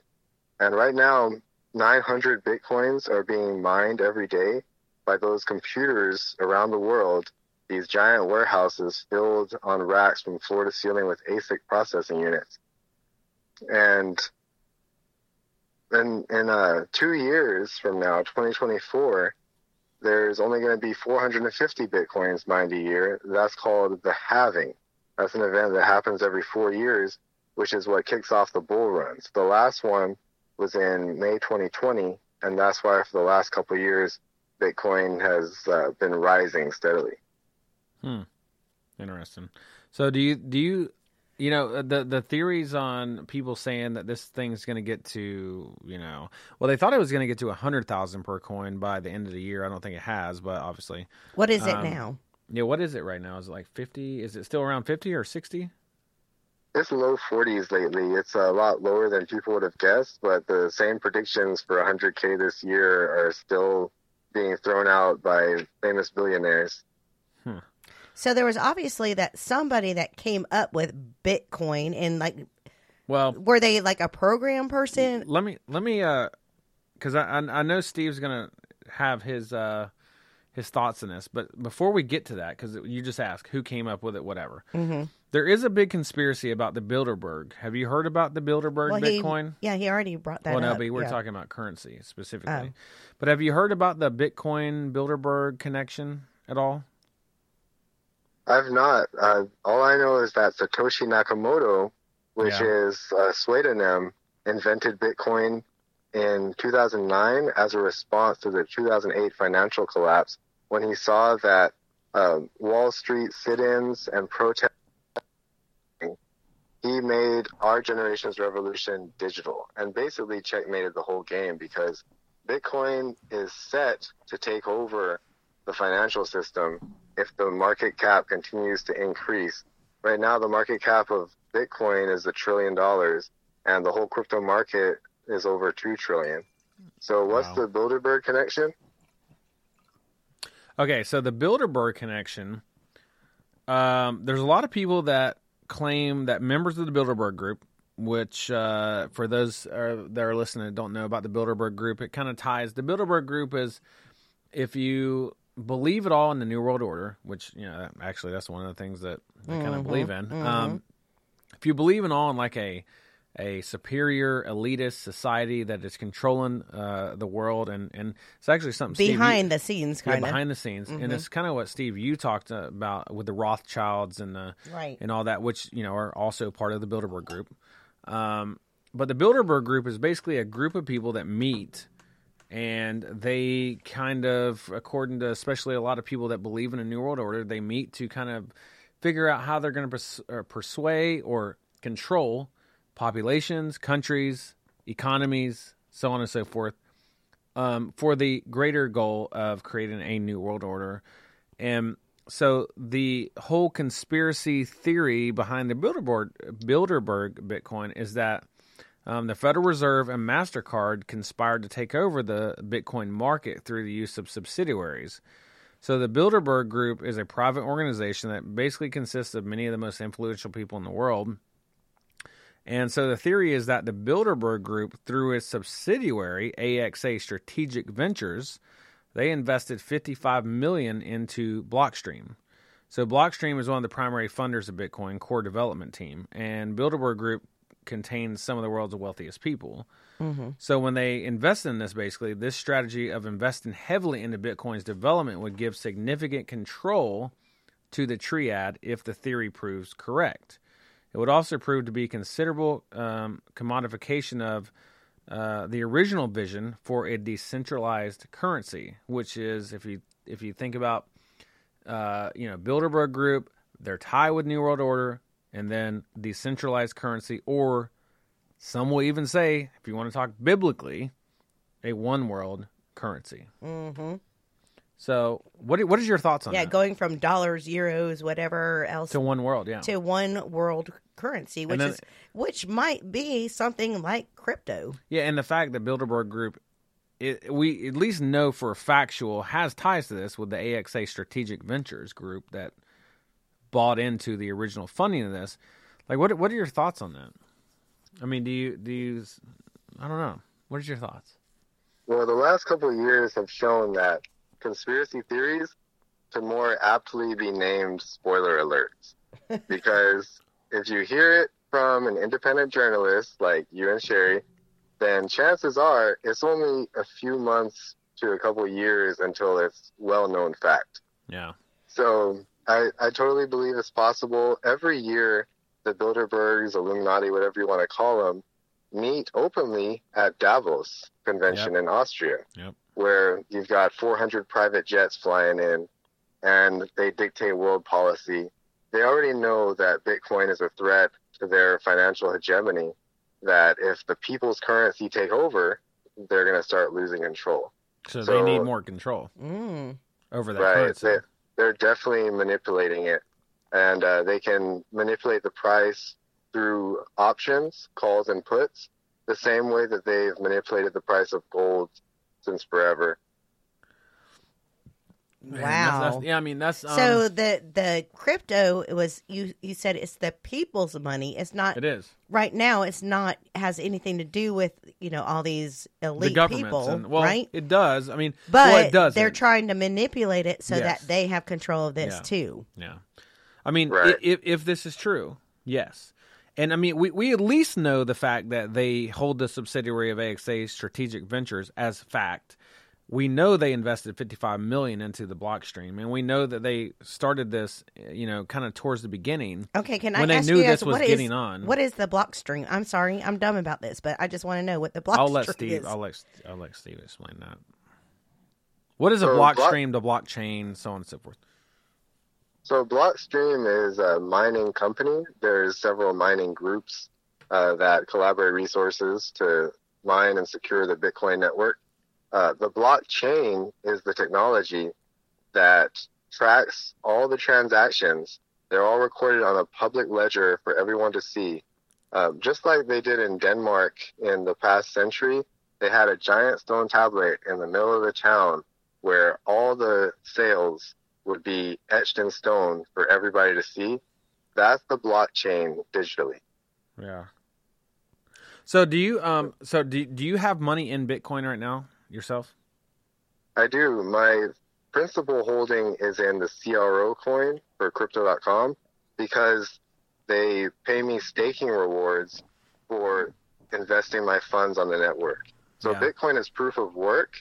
And right now, 900 bitcoins are being mined every day by those computers around the world, these giant warehouses filled on racks from floor to ceiling with ASIC processing units. And in, in uh, two years from now, 2024, there's only going to be 450 bitcoins mined a year. That's called the halving. That's an event that happens every four years, which is what kicks off the bull runs. The last one was in May 2020, and that's why for the last couple of years, Bitcoin has uh, been rising steadily. Hmm. Interesting. So do you do you you know the the theories on people saying that this thing's going to get to you know well they thought it was going to get to a hundred thousand per coin by the end of the year. I don't think it has, but obviously What is it Um, now? yeah. What is it right now? Is it like fifty? Is it still around fifty or sixty? It's low 40s lately. It's a lot lower than people would have guessed, but the same predictions for 100K this year are still being thrown out by famous billionaires. So there was obviously that somebody that came up with Bitcoin and like Well, were they like a program person? let me let me uh because I, I I know Steve's gonna have his uh his thoughts on this. But before we get to that, because you just asked who came up with it, whatever. Mm-hmm. There is a big conspiracy about the Bilderberg. Have you heard about the Bilderberg Well, he- Bitcoin? yeah, he already brought that well, no, up. but we're yeah. talking about currency specifically. Oh. But have you heard about the Bitcoin Bilderberg connection at all? I've not. Uh, all I know is that Satoshi Nakamoto, which Yeah. is a pseudonym, invented Bitcoin in 2009 as a response to the 2008 financial collapse when he saw that um, Wall Street sit-ins and protests. He made our generation's revolution digital and basically checkmated the whole game because Bitcoin is set to take over the financial system if the market cap continues to increase. Right now, the market cap of Bitcoin is a trillion dollars, and the whole crypto market is over two trillion. So, what's Wow. the Bilderberg connection? Okay, so the Bilderberg connection. Um, there's a lot of people that claim that members of the Bilderberg group, which uh, for those uh, that are listening that don't know about the Bilderberg group, it kind of ties. The Bilderberg group is if you believe at all in the New World Order, which you know actually that's one of the things that I kind of believe in. Um, if you believe in all in like a a superior elitist society that is controlling uh, the world and and it's actually something Steve, you- behind the scenes, kind of. behind the scenes, and it's kind of what Steve you talked about with the Rothschilds and the Right. and all that, which you know are also part of the Bilderberg group. Um, but the Bilderberg group is basically a group of people that meet, and they kind of, according to especially a lot of people that believe in a new world order, they meet to kind of figure out how they're going to pers- uh, persuade or control populations, countries, economies, so on and so forth um, for the greater goal of creating a new world order. And so the whole conspiracy theory behind the Bilderberg, Bilderberg Bitcoin is that um, the Federal Reserve and MasterCard conspired to take over the Bitcoin market through the use of subsidiaries. So the Bilderberg Group is a private organization that basically consists of many of the most influential people in the world. And so the theory is that the Bilderberg Group, through its subsidiary AXA Strategic Ventures, they invested 55 million into Blockstream. So Blockstream is one of the primary funders of Bitcoin core development team, and Bilderberg Group contains some of the world's wealthiest people. Mm-hmm. So when they invested in this, basically, this strategy of investing heavily into Bitcoin's development would give significant control to the triad if the theory proves correct. It would also prove to be considerable um, commodification of uh, the original vision for a decentralized currency, which is if you if you think about uh, you know Bilderberg Group, their tie with New World Order, and then decentralized currency, or some will even say, if you want to talk biblically, a one world currency. Mm-hmm. So, what what is your thoughts on that? yeah, that? going from dollars, euros, whatever else to one world, yeah. to one world currency, which then- is which might be something like crypto. Yeah, and the fact that Bilderberg Group, it, we at least know for factual has ties to this with the AXA Strategic Ventures Group that bought into the original funding of this. Like, what what are your thoughts on that? I mean, do you do you? I don't know. What is your thoughts? Well, the last couple of years have shown that conspiracy theories can more aptly be named spoiler alerts. because if you hear it from an independent journalist like you and Sherry, then chances are it's only a few months to a couple years until it's well known fact. Yeah, So I, I totally believe it's possible. Every year, the Bilderbergs, Illuminati, whatever you want to call them, meet openly at Davos convention in Austria, Yep. where you've got 400 private jets flying in, and they dictate world policy. They already know that Bitcoin is a threat to their financial hegemony. That if the people's currency take over, they're going to start losing control. so, they need more control Mm. over that right currency. they, they're definitely manipulating it and uh, they can manipulate the price through options calls and puts the same way that they've manipulated the price of gold since forever Man, Wow. that's- yeah, I mean that's um, so the the crypto it was you you said it's the people's money. It's not it is right now. It's not has anything to do with you know all these elite the people, And, well, right? it does. I mean, But well, it does. they're trying to manipulate it so Yes. that they have control of this Yeah. too. Yeah, I mean, Right. i if if this is true, yes, and I mean, we we at least know the fact that they hold the subsidiary of AXA Strategic Ventures as fact. We know they invested 55 million into the Blockstream, and we know that they started this, you know, kind of towards the beginning. Okay, can When I they ask knew you guys this was what is- getting on. What is the Blockstream? I'm sorry, I'm dumb about this, but I just want to know what the block I'll let stream Steve. is. I'll let I'll let Steve explain that. What is a So, block block- stream, the blockchain, so on and so forth? So Blockstream is a mining company. There's several mining groups uh, that collaborate resources to mine and secure the Bitcoin network. Uh, the blockchain is the technology that tracks all the transactions. They're all recorded on a public ledger for everyone to see. Um, just like they did in Denmark in the past century, they had a giant stone tablet in the middle of the town where all the sales would be etched in stone for everybody to see. That's the blockchain digitally. Yeah. So do you um so do do you have money in Bitcoin right now yourself? I do. My principal holding is in the CRO coin for crypto.com because they pay me staking rewards for investing my funds on the network. So Yeah. Bitcoin is proof of work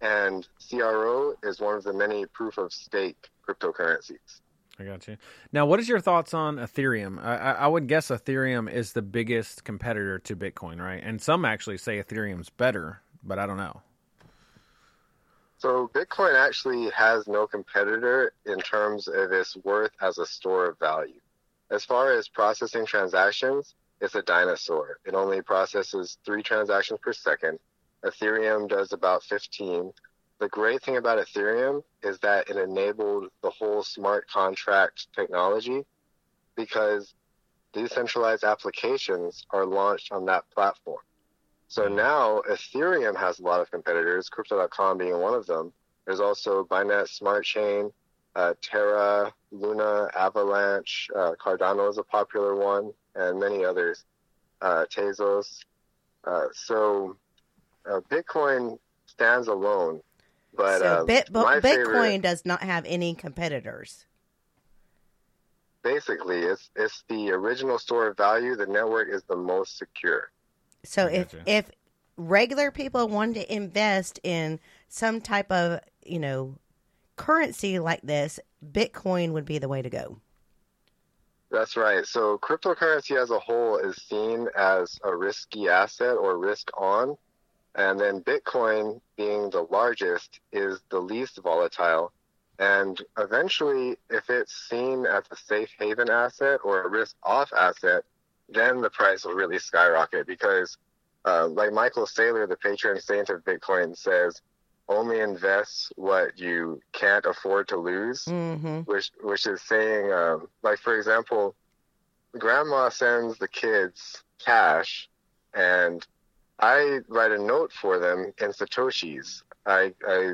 and CRO is one of the many proof of stake cryptocurrencies. I got you. Now, what is your thoughts on Ethereum? I, I, I would guess Ethereum is the biggest competitor to Bitcoin, right? And some actually say Ethereum's better, but I don't know. So Bitcoin actually has no competitor in terms of its worth as a store of value. As far as processing transactions, it's a dinosaur. It only processes three transactions per second. Ethereum does about 15. The great thing about Ethereum is that it enabled the whole smart contract technology because decentralized applications are launched on that platform. So now Ethereum has a lot of competitors, Crypto.com being one of them. There's also Binance Smart Chain, uh, Terra, Luna, Avalanche, uh, Cardano is a popular one, and many others, uh, Tezos. Uh, so uh, Bitcoin stands alone, but so uh, Bit- my Bitcoin favorite, does not have any competitors. basically, it's it's the original store of value. The network is the most secure. So if gotcha. if regular people wanted to invest in some type of you know currency like this, Bitcoin would be the way to go. That's right. So cryptocurrency as a whole is seen as a risky asset or risk on. And then Bitcoin being the largest is the least volatile. And eventually, if it's seen as a safe haven asset or a risk off asset, then the price will really skyrocket because, uh, like Michael Saylor, the patron saint of Bitcoin, says, only invest what you can't afford to lose hmm which which is saying um, like for example grandma sends the kids cash and i write a note for them in satoshis i i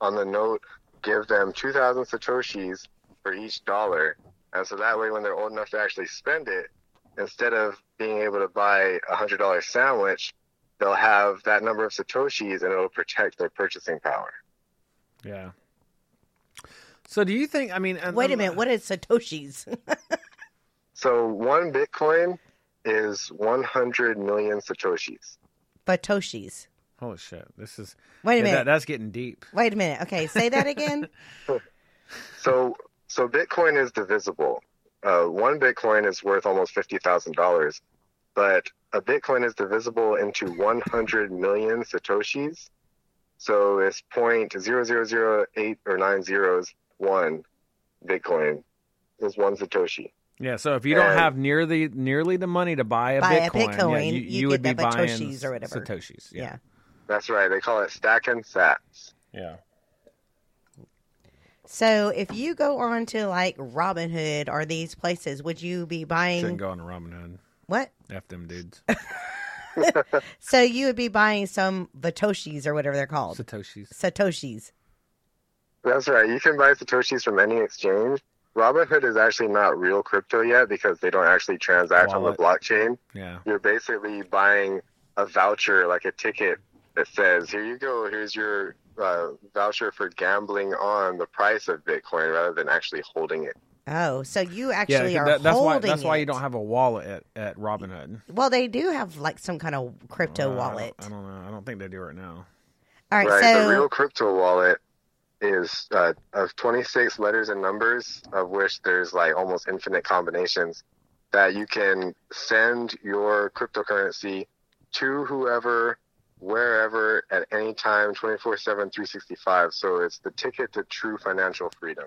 on the note give them 2000 satoshis for each dollar and so that way when they're old enough to actually spend it instead of being able to buy a hundred dollar sandwich they'll have that number of satoshis and it'll protect their purchasing power Yeah. So do you think? I mean, Wait a minute, what is Satoshi's? So one Bitcoin is 100 million satoshis. Satoshis. Holy shit! This is Wait a yeah, minute. that- that's getting deep. Wait a minute. Okay, say that again. So so Bitcoin is divisible. Uh, one Bitcoin is worth almost fifty thousand dollars, but a Bitcoin is divisible into 100 million satoshis. So it's point zero zero zero eight or nine zeros one Bitcoin is one satoshi. Yeah. So if you don't And- have nearly nearly the money to buy a Buy a Bitcoin, yeah, you, you you would be buying Satoshis or whatever. Satoshis. yeah. Yeah. That's right. They call it stack and sats. Yeah. So if you go on to like Robinhood or these places, would you be buying Shouldn't go on to Robinhood. what? F them dudes. So you would be buying some Vatoshis or whatever they're called. Satoshis. Satoshis. That's right. You can buy Satoshis from any exchange. Robinhood is actually not real crypto yet because they don't actually transact on the blockchain. Yeah. You're basically buying a voucher, like a ticket that says, here you go, here's your uh, voucher for gambling on the price of Bitcoin rather than actually holding it. Oh, so you Yeah, actually are that- that's why holding that's why you don't have a wallet at, at Robinhood. Well, they do have like some kind of crypto Uh, I don't- wallet. I don't know. I don't think they do right now. All right, right. so the real crypto wallet is uh, of 26 letters and numbers, of which there's like almost infinite combinations that you can send your cryptocurrency to whoever, wherever, at any time, 24 7, 365. So it's the ticket to true financial freedom.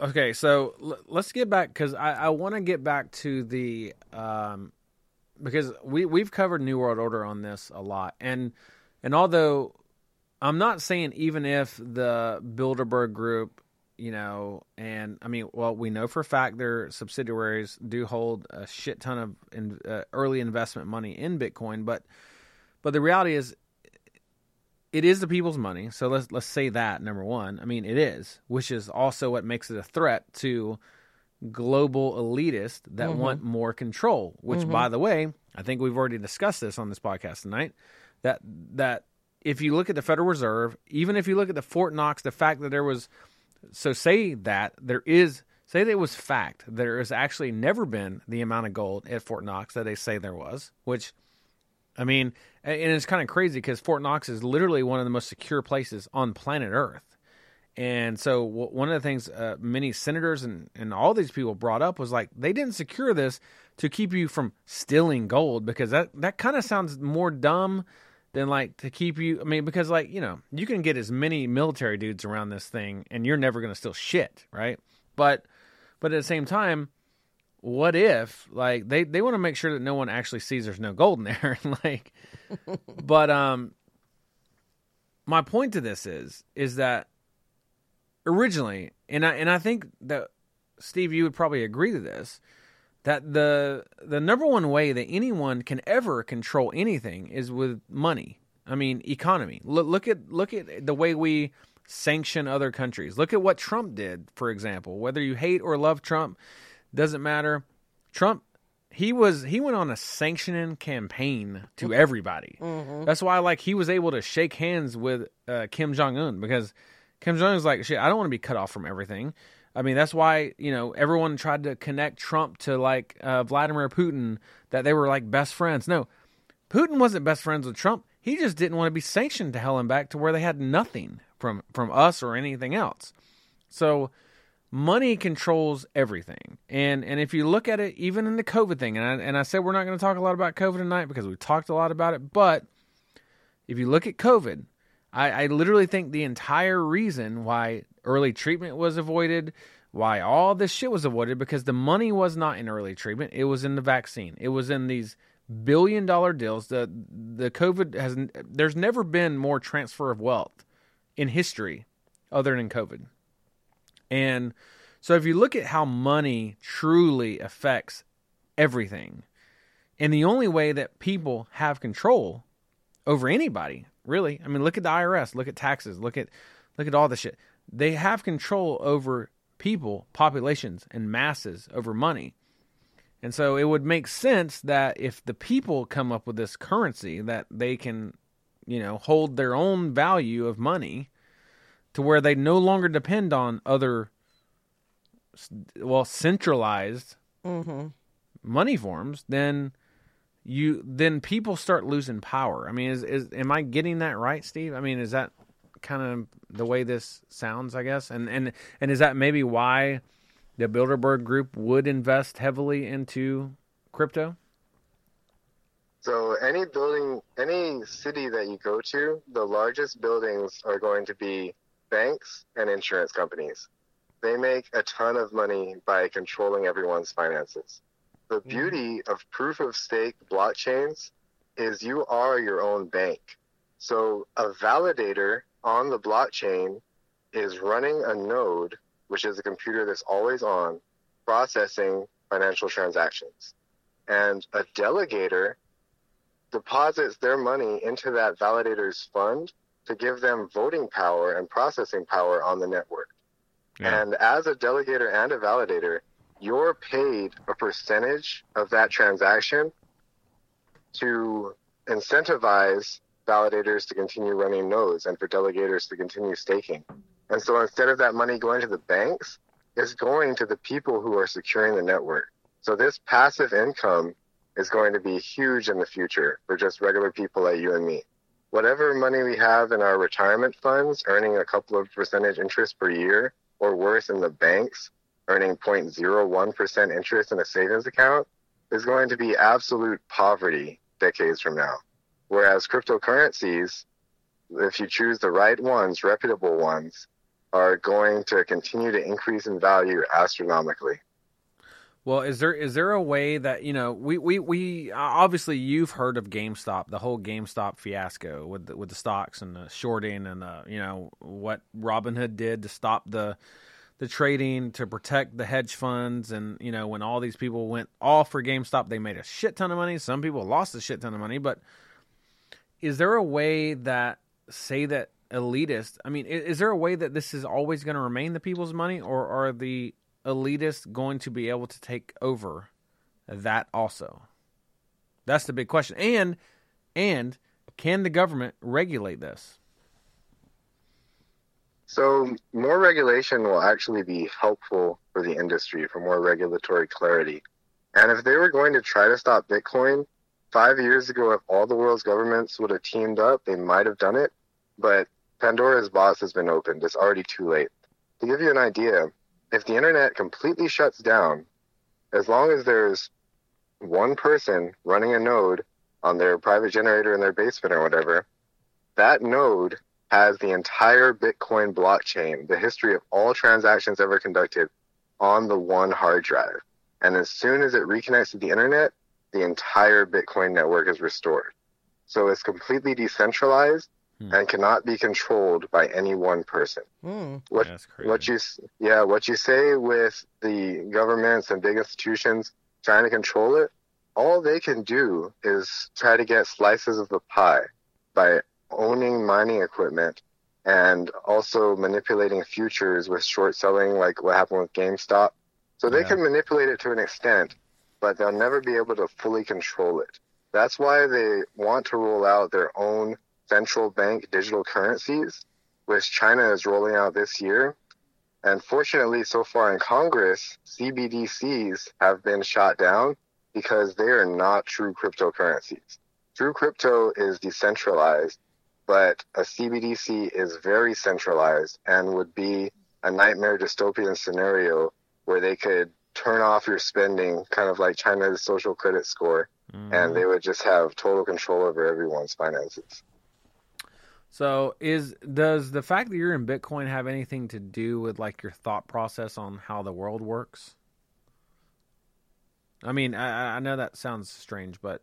okay, so l- let's get back because I, I want to get back to the um, because we we've covered New World Order on this a lot, and and although I'm not saying even if the Bilderberg Group, you know, and I mean, well, we know for a fact their subsidiaries do hold a shit ton of in, uh, early investment money in Bitcoin, but but the reality is it is the people's money. So let's let's say that number one. I mean, it is, which is also what makes it a threat to global elitists that mm-hmm. want more control. Which, mm-hmm. by the way, I think we've already discussed this on this podcast tonight. That that if you look at the Federal Reserve, even if you look at the Fort Knox, the fact that there was so say that there is say that it was fact there has actually never been the amount of gold at Fort Knox that they say there was, which I mean, and it's kind of crazy because Fort Knox is literally one of the most secure places on planet Earth. And so, one of the things uh, many senators and, and all these people brought up was like they didn't secure this to keep you from stealing gold because that, that kind of sounds more dumb than like to keep you. I mean, because like, you know, you can get as many military dudes around this thing and you're never going to steal shit, right? But, but at the same time, what if like they they want to make sure that no one actually sees there's no gold in there like but um my point to this is is that originally and I and I think that Steve you would probably agree to this that the the number one way that anyone can ever control anything is with money. I mean, economy. Look look at look at the way we sanction other countries. Look at what Trump did, for example. Whether you hate or love Trump, doesn't matter. Trump he was he went on a sanctioning campaign to everybody. That's why like he was able to shake hands with uh, Kim Jong Un because Kim Jong Un's like shit. I don't want to be cut off from everything. I mean that's why you know everyone tried to connect Trump to like uh, Vladimir Putin that they were like best friends. No, Putin wasn't best friends with Trump. He just didn't want to be sanctioned to hell and back to where they had nothing from from us or anything else. So money controls everything. And and if you look at it, even in the COVID thing, and I, and I said we're not going to talk a lot about COVID tonight because we talked a lot about it, but if you look at COVID, I, I literally think the entire reason why early treatment was avoided, why all this shit was avoided, because the money was not in early treatment, it was in the vaccine. It was in these billion dollar deals. The the COVID has there's never been more transfer of wealth in history other than COVID. And so if you look at how money truly affects everything, and the only way that people have control over anybody, really, I mean, look at the IRS, look at taxes, look at look at all the shit. They have control over people, populations, and masses over money. And so it would make sense that if the people come up with this currency that they can, you know, hold their own value of money to where they no longer depend on other well centralized Mm-hmm. money forms, then you then people start losing power. I mean, is is am I getting that right, Steve? I mean, is that kind of the way this sounds? I guess, and and and is that maybe why the Bilderberg Group would invest heavily into crypto? So any building, any city that you go to, the largest buildings are going to be banks and insurance companies. They make a ton of money by controlling everyone's finances. The mm-hmm. beauty of proof of stake blockchains is you are your own bank. So a validator on the blockchain is running a node, which is a computer that's always on, processing financial transactions. And a delegator deposits their money into that validator's fund to give them voting power and processing power on the network. And as a delegator and a validator, you're paid a percentage of that transaction to incentivize validators to continue running nodes and for delegators to continue staking. And so instead of that money going to the banks, it's going to the people who are securing the network. So this passive income is going to be huge in the future for just regular people like you and me. Whatever money we have in our retirement funds, earning a couple of percentage interest per year, or worse in the banks, earning 0.01% interest in a savings account, is going to be absolute poverty decades from now. Whereas cryptocurrencies, if you choose the right ones, reputable ones, are going to continue to increase in value astronomically. Well, is there is there a way that you know we we we obviously you've heard of GameStop, the whole GameStop fiasco with the, with the stocks and the shorting and uh, you know what Robinhood did to stop the the trading to protect the hedge funds and you know when all these people went all for GameStop, they made a shit ton of money. Some people lost a shit ton of money, but is there a way that say that elitist? I mean, is, is there a way that this is always going to remain the people's money, or are the elitists going to be able to take over that also? That's the big question. And and can the government regulate this? So more regulation will actually be helpful for the industry for more regulatory clarity. And if they were going to try to stop Bitcoin, five years ago, if all the world's governments would have teamed up, they might have done it. But Pandora's box has been opened. It's already too late. To give you an idea, if the internet completely shuts down, as long as there's one person running a node on their private generator in their basement or whatever, that node has the entire Bitcoin blockchain, the history of all transactions ever conducted on the one hard drive. And as soon as it reconnects to the internet, the entire Bitcoin network is restored. So it's completely decentralized and cannot be controlled by any one person. Mm. What what you yeah what you say with the governments and big institutions trying to control it, all they can do is try to get slices of the pie by owning mining equipment and also manipulating futures with short selling, like what happened with GameStop. So they Yeah. can manipulate it to an extent, but they'll never be able to fully control it. That's why they want to roll out their own central bank digital currencies, which China is rolling out this year. And fortunately, so far in Congress, CBDCs have been shot down because they are not true cryptocurrencies. True crypto is decentralized, but a CBDC is very centralized and would be a nightmare dystopian scenario where they could turn off your spending, kind of like China's social credit score, and mm-hmm. they would just have total control over everyone's finances. So is does the fact that you're in Bitcoin have anything to do with like your thought process on how the world works? I mean, I, I know that sounds strange, but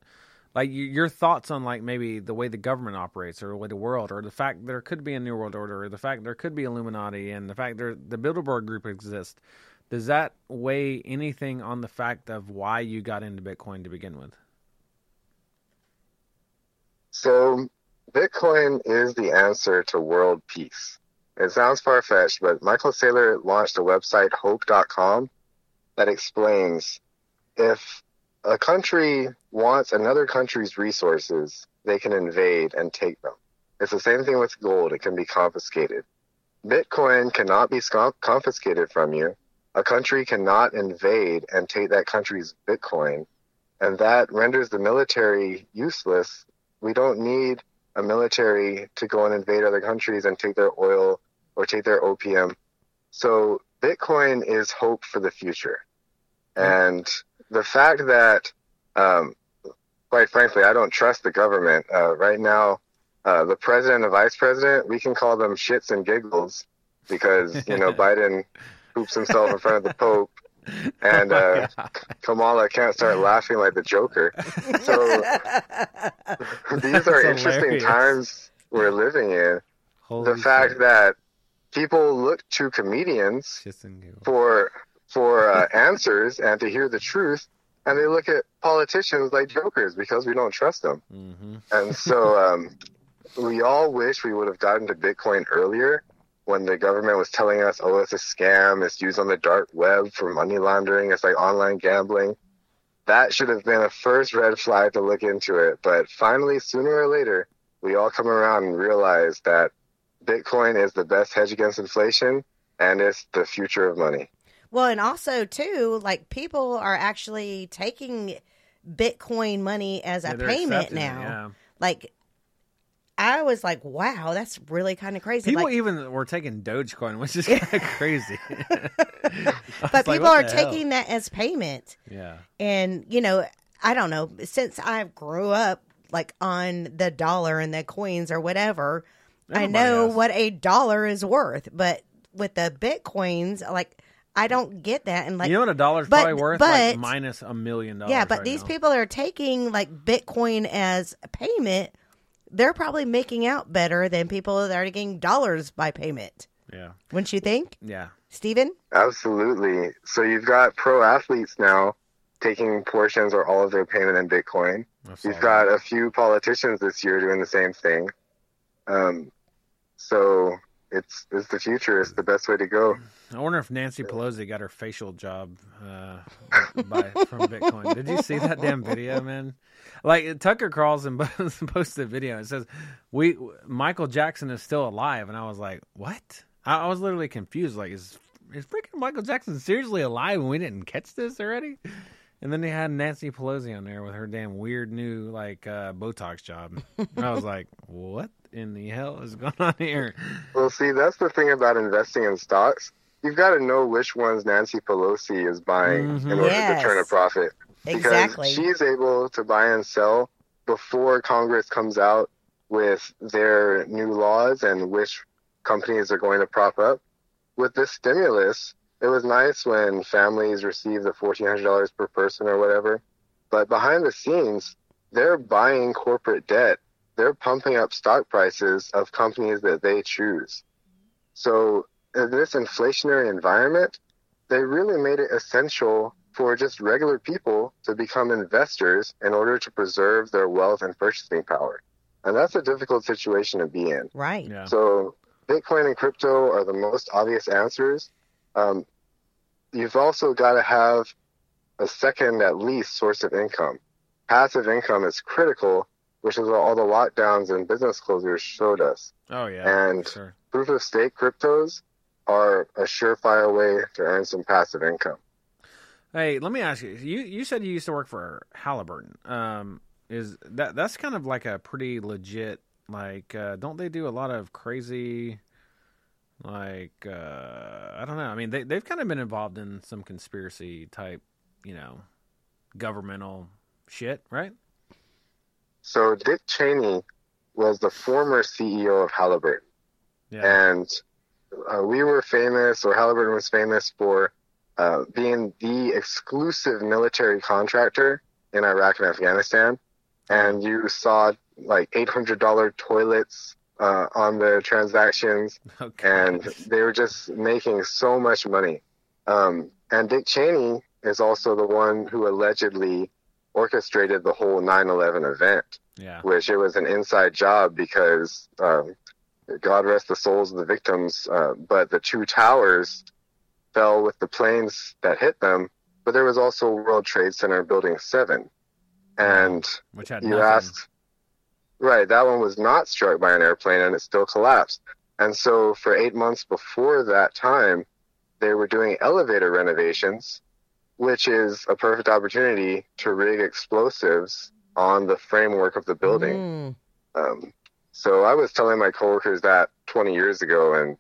like your thoughts on like maybe the way the government operates or the way the world or the fact there could be a new world order or the fact there could be Illuminati and the fact there the Bilderberg group exists. Does that weigh anything on the fact of why you got into Bitcoin to begin with? So, Bitcoin is the answer to world peace. It sounds far fetched, but Michael Saylor launched a website, hope.com, that explains if a country wants another country's resources, they can invade and take them. It's the same thing with gold, it can be confiscated. Bitcoin cannot be confiscated from you. A country cannot invade and take that country's Bitcoin, and that renders the military useless. We don't need a military to go and invade other countries and take their oil or take their opium. So Bitcoin is hope for the future. And the fact that, um, quite frankly, I don't trust the government. Uh, right now, uh, the president and vice president, we can call them shits and giggles because, you know, Biden poops himself in front of the Pope and uh, Kamala can't start laughing like the Joker. So these are That's interesting times we're living in. Holy the fact shit. that people look to comedians Shits and giggles. for for uh, answers and to hear the truth, and they look at politicians like jokers because we don't trust them. Mm-hmm. And so um, we all wish we would have gotten to Bitcoin earlier when the government was telling us, oh, it's a scam, it's used on the dark web for money laundering, it's like online gambling. That should have been a first red flag to look into it. But finally, sooner or later, we all come around and realize that Bitcoin is the best hedge against inflation and it's the future of money. Well, and also too, like people are actually taking Bitcoin money as a Yeah, payment accepting it, now. yeah. Like I was like, wow, that's really kind of crazy. People like, even were taking Dogecoin, which is kind of crazy. but people are taking that as payment. Yeah. And, you know, I don't know, since I grew up like on the dollar and the coins or whatever, I know has. what a dollar is worth. But with the Bitcoins, like I don't get that. And like you know what a dollar's but- probably worth? but- like minus a million dollars. Yeah, but right these now. people are taking like Bitcoin as payment. They're probably making out better than people that are getting dollars by payment. Yeah. Wouldn't you think, Yeah. Steven? Absolutely. So you've got pro athletes now taking portions or all of their payment in Bitcoin. I saw You've got a few politicians this year doing the same thing. Um, so it's it's the future. It's the best way to go. I wonder if Nancy Pelosi got her facial job uh, by from Bitcoin. Did you see that damn video, man? Like Tucker Carlson posted a video. It says, "We Michael Jackson is still alive," and I was like, "What?" I, I was literally confused. Like, is is freaking Michael Jackson seriously alive, and we didn't catch this already? And then they had Nancy Pelosi on there with her damn weird new like uh, Botox job. And I was like, "What in the hell is going on here?" Well, see, that's the thing about investing in stocks. You've got to know which ones Nancy Pelosi is buying Mhm. in order Yes. to turn a profit. Because Exactly. she's able to buy and sell before Congress comes out with their new laws and which companies are going to prop up. With this stimulus, it was nice when families received the $1,400 per person or whatever. But behind the scenes, they're buying corporate debt. They're pumping up stock prices of companies that they choose. So, in this inflationary environment, they really made it essential for just regular people to become investors in order to preserve their wealth and purchasing power. And that's a difficult situation to be in. Right. Yeah. So, Bitcoin and crypto are the most obvious answers. Um, you've also got to have a second, at least, source of income. Passive income is critical, which is what all the lockdowns and business closures showed us. Oh yeah, And- sure. Proof of stake cryptos are a surefire way to earn some passive income. Hey, let me ask you. You you said you used to work for Halliburton. Um, is that that's kind of like a pretty legit like? Uh, don't they do a lot of crazy? Like uh, I don't know. I mean, they they've kind of been involved in some conspiracy type, you know, governmental shit, right? So Dick Cheney was the former CEO of Halliburton. Yeah. And uh, we were famous, or Halliburton was famous for uh, being the exclusive military contractor in Iraq and Afghanistan. and you saw like eight hundred dollar toilets uh, on the transactions, Okay. and they were just making so much money. Um, and Dick Cheney is also the one who allegedly orchestrated the whole 9/11 event yeah. which it was an inside job because um, God rest the souls of the victims, uh, but the two towers fell with the planes that hit them. But there was also World Trade Center Building Seven, and Which had you nothing. asked, right? That one was not struck by an airplane, and it still collapsed. And so, for eight months before that time, they were doing elevator renovations, which is a perfect opportunity to rig explosives on the framework of the building. Mm. Um, so I was telling my coworkers that 20 years ago, and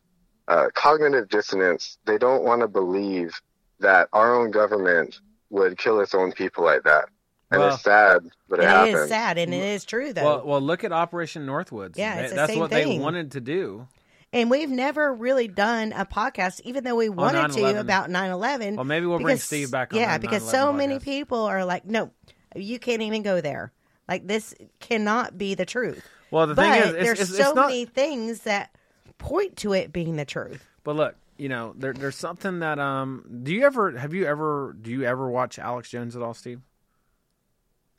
uh, cognitive dissonance, they don't want to believe that our own government would kill its own people like that. And Well, it's sad, but it, It happens. is sad, and it is true though. Well, well, look at Operation Northwoods. Yeah, They- it's the that's same what they wanted to do. And we've never really done a podcast, even though we wanted to about 9-11. Well, maybe we'll bring Steve back on Yeah, because 9/11 so many people are like, no, you can't even go there. Like, this cannot be the truth. Well, the but thing is, it's, there's it's, it's so not. many things that point to it being the truth. But look, you know, there, there's something that um. Do you ever have you ever do you ever watch Alex Jones at all, Steve?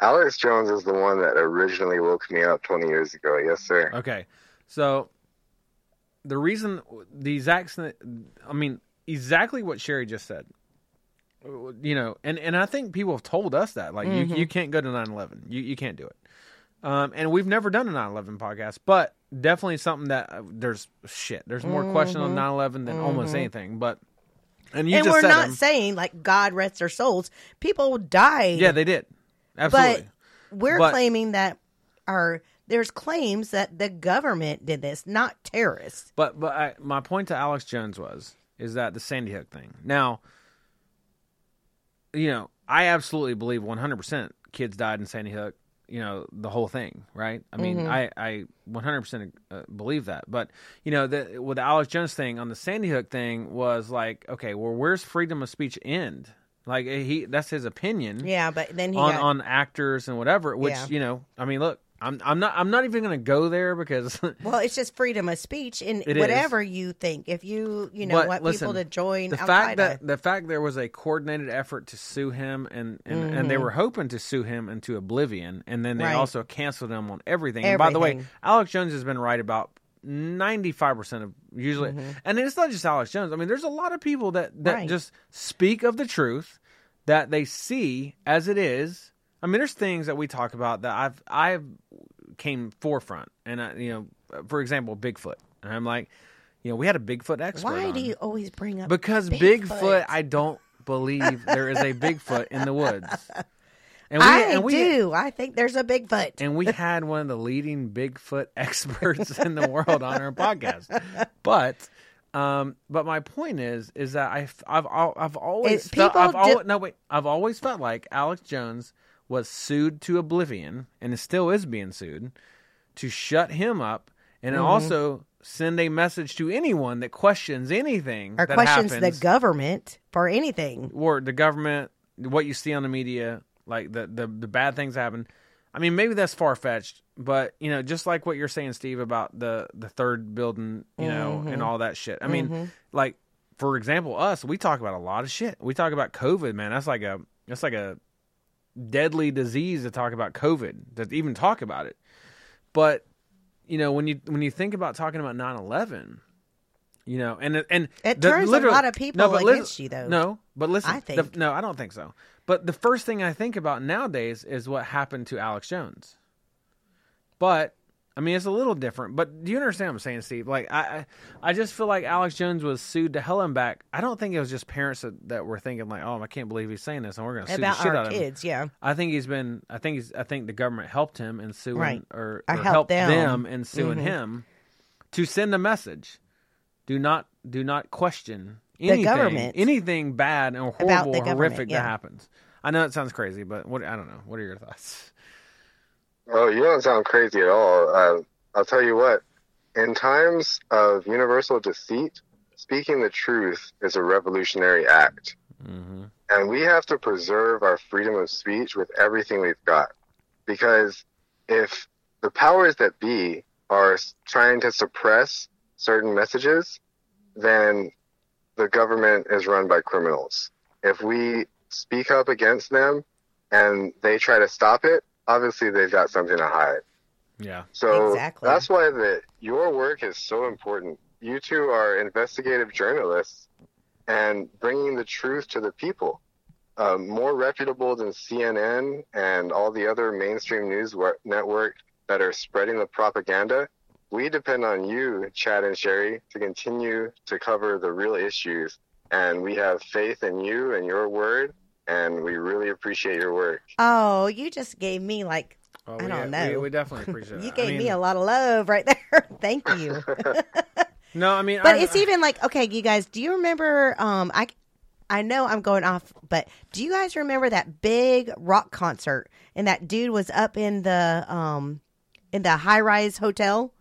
Alex Jones is the one that originally woke me up 20 years ago. Yes, sir. Okay, so the reason the exact I mean exactly what Sherry just said. You know, and, and I think people have told us that like Mm-hmm. you you can't go to 9/11. You you can't do it. Um, and we've never done a 9/11 podcast, but definitely something that uh, there's shit. There's more questions on 9/11 than almost anything. But and you Mm-hmm. and just we're not them. saying, like, God rests their souls. People died. yeah, they did absolutely. But we're But- claiming that our there's claims that the government did this, not terrorists. But but I, my point to Alex Jones was is that the Sandy Hook thing. Now, you know, I absolutely believe 100% kids died in Sandy Hook. You know, the whole thing, right? I mean, Mm-hmm. I I 100% uh, believe that. But you know, the with the Alex Jones thing on the Sandy Hook thing was like, okay, well, where's freedom of speech end? Like he, that's his opinion Yeah, but then he on got on actors and whatever. Which Yeah. you know, I mean, look, I'm I'm not I'm not even going to go there because Well, it's just freedom of speech It is. whatever you think. If you, you know, But want listen, people to join the fact that the fact there was a coordinated effort to sue him and and, and Mm-hmm. they were hoping to sue him into oblivion and then they Right. also canceled him on everything. And by the way, Everything. Alex Jones has been right about 95% of usually Mm-hmm. and it's not just Alex Jones. I mean there's a lot of people that that Right. just speak of the truth that they see as it is. I mean there's things that we talk about that I've I've came forefront and I, you know for example Bigfoot. And I'm like you know, we had a Bigfoot expert. Why do on. you always bring up Because Bigfoot? Bigfoot, I don't believe there is a Bigfoot in the woods. And we, I and we, do. I think there's a Bigfoot. And we had one of the leading Bigfoot experts in the world on our podcast. But, um, but my point is, is that I've, I've, I've always, felt, people I've always, no wait, I've always felt like Alex Jones was sued to oblivion, and it still is being sued to shut him up, and Mm-hmm. also send a message to anyone that questions anything or questions happens the government for anything. or the government, what you see on the media, like the the, the bad things happen. I mean, maybe that's far fetched, but you know, just like what you're saying, Steve, about the the third building, you know, Mm-hmm. and all that shit. I mean, like for example, us, we talk about a lot of shit. We talk about COVID, man. That's like a that's like a deadly disease to talk about COVID, to even talk about it. But you know, when you when you think about talking about 9/11, you know, and and It the- turns a lot of people no, but against you, though. No, but listen, I the- think. no, I don't think so. But the first thing I think about nowadays is what happened to Alex Jones. But I mean, it's a little different. But do you understand what I'm saying, Steve? Like, I, I, just feel like Alex Jones was sued to hell and back. I don't think it was just parents that, that were thinking like, "Oh, I can't believe he's saying this, and we're going to sue About the shit our out of him." kids, yeah. I think he's been. I think he's. I think the government helped him in suing Right. or, or helped helped them. them in suing Mhm. him to send a message. Do not do not question anything, the government. anything bad and horrible, About the government, horrific yeah. that happens. I know it sounds crazy, but what I don't know. What are your thoughts? Oh, you don't sound crazy at all. Uh, I'll tell you what. In times of universal deceit, speaking the truth is a revolutionary act. Mm-hmm. And we have to preserve our freedom of speech with everything we've got. Because if the powers that be are trying to suppress certain messages, then the government is run by criminals. If we speak up against them and they try to stop it, obviously they've got something to hide. Yeah. So Exactly. that's why the your work is so important. You two are investigative journalists and bringing the truth to the people. Um, more reputable than CNN and all the other mainstream news wa- network that are spreading the propaganda. We depend on you, Chad and Sherry, to continue to cover the real issues. And we have faith in you and your word, and we really appreciate your work. Oh, you just gave me like Oh, I we, don't we- know. We, definitely appreciate you that. gave I me a lot of love right there. Thank you. No, I mean, But I, it's even like okay, you guys. Do you remember? Um, I I know I'm going off, but do you guys remember that big rock concert and that dude was up in the um in the high rise hotel?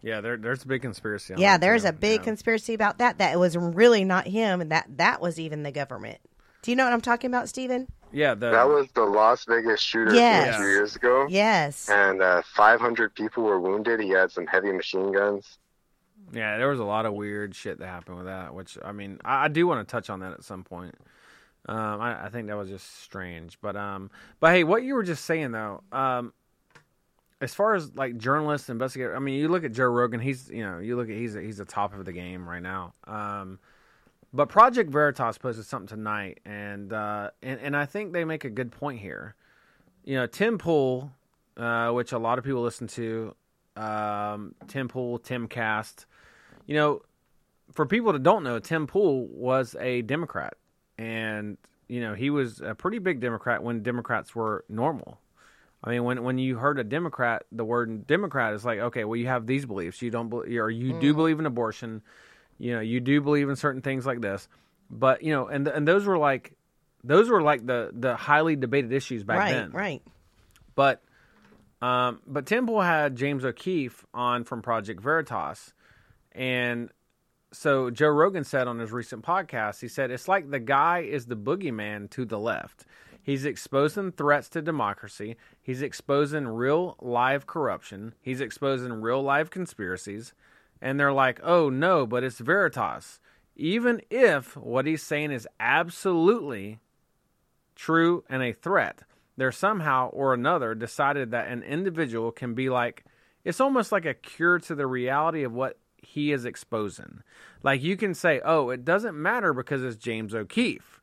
Yeah, there, there's a big conspiracy. On Yeah, that, there's too. a big Yeah. conspiracy about that. That it was really not him, and that that was even the government. Do you know what I'm talking about, Stephen? Yeah, the, That was the Las Vegas shooter Yes. from a few years ago. Yes. and uh, 500 people were wounded. He had some heavy machine guns. Yeah, there was a lot of weird shit that happened with that. Which I mean, I, I do want to touch on that at some point. Um, I, I think that was just strange, but um, but hey, what you were just saying though, um, as far as like journalists, and investigators, I mean, you look at Joe Rogan. He's you know, you look at he's he's the top of the game right now. Um, but Project Veritas posted something tonight, and uh, and and I think they make a good point here. You know, Tim Pool, uh, which a lot of people listen to, um, Tim Pool, Tim Cast. You know, for people that don't know, Tim Pool was a Democrat, and you know he was a pretty big Democrat when Democrats were normal. I mean, when when you heard a Democrat, the word Democrat is like, okay, well, you have these beliefs. You don't, bel or you do believe in abortion. You know, you do believe in certain things like this. But you know, and and those were like, those were like the the highly debated issues back right, then. right. But um, but Tim Pool had James O'Keefe on from Project Veritas, and so Joe Rogan said on his recent podcast, he said it's like the guy is the boogeyman to the left. He's exposing threats to democracy. He's exposing real live corruption. He's exposing real live conspiracies. And they're like, oh no, but it's Veritas. Even if what he's saying is absolutely true and a threat, there somehow or another decided that an individual can be like, it's almost like a cure to the reality of what he is exposing. Like you can say, oh, it doesn't matter because it's James O'Keefe.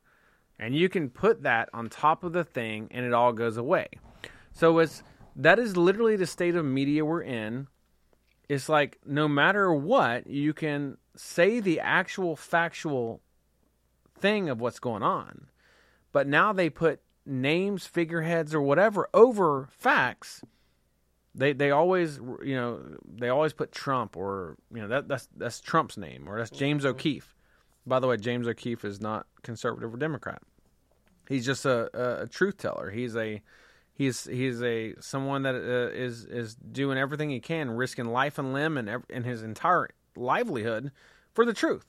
And you can put that on top of the thing and it all goes away. So it's that is literally the state of media we're in. It's like no matter what, you can say the actual factual thing of what's going on. But now they put names, figureheads, or whatever over facts. They they always you know they always put Trump or you know that that's that's Trump's name or that's James mm-hmm. O'Keefe. By the way, James O'Keefe is not conservative or Democrat. He's just a, a, a truth teller. He's a he's he's a someone that uh, is is doing everything he can, risking life and limb and and his entire livelihood for the truth.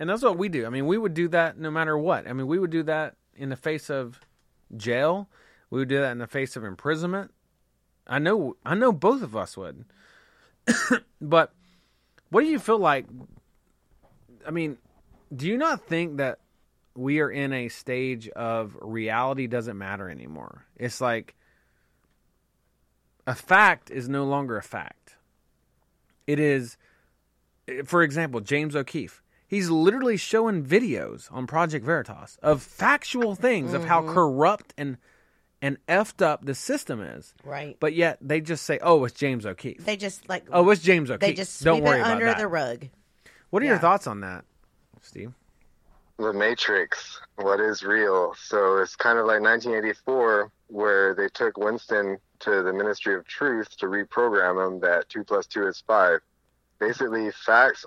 And that's what we do. I mean, we would do that no matter what. I mean, we would do that in the face of jail. We would do that in the face of imprisonment. I know I know both of us would. but what do you feel like I mean, do you not think that we are in a stage of reality doesn't matter anymore? It's like a fact is no longer a fact. It is for example, James O'Keefe. He's literally showing videos on Project Veritas of factual things of how Mhm. corrupt and and effed up the system is. Right. But yet they just say, "Oh, it's James O'Keefe." They just like Oh, it's James O'Keefe. They just Don't sweep worry it about under that. the rug. What are your thoughts on that, Steve? The Matrix, what is real? So it's kind of like 1984, where they took Winston to the Ministry of Truth to reprogram him that two plus two is five. Basically, facts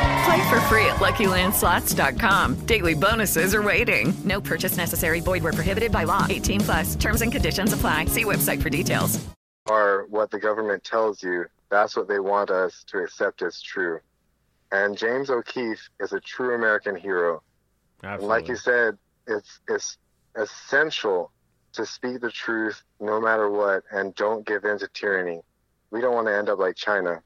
Play for free at LuckyLandSlots.com. Daily bonuses are waiting. No purchase necessary. Void where prohibited by law. 18 plus. Terms and conditions apply. See website for details. Are what the government tells you. That's what they want us to accept as true. And James O'Keefe is a true American hero. And like you said, it's it's essential to speak the truth no matter what and don't give in to tyranny. We don't want to end up like China.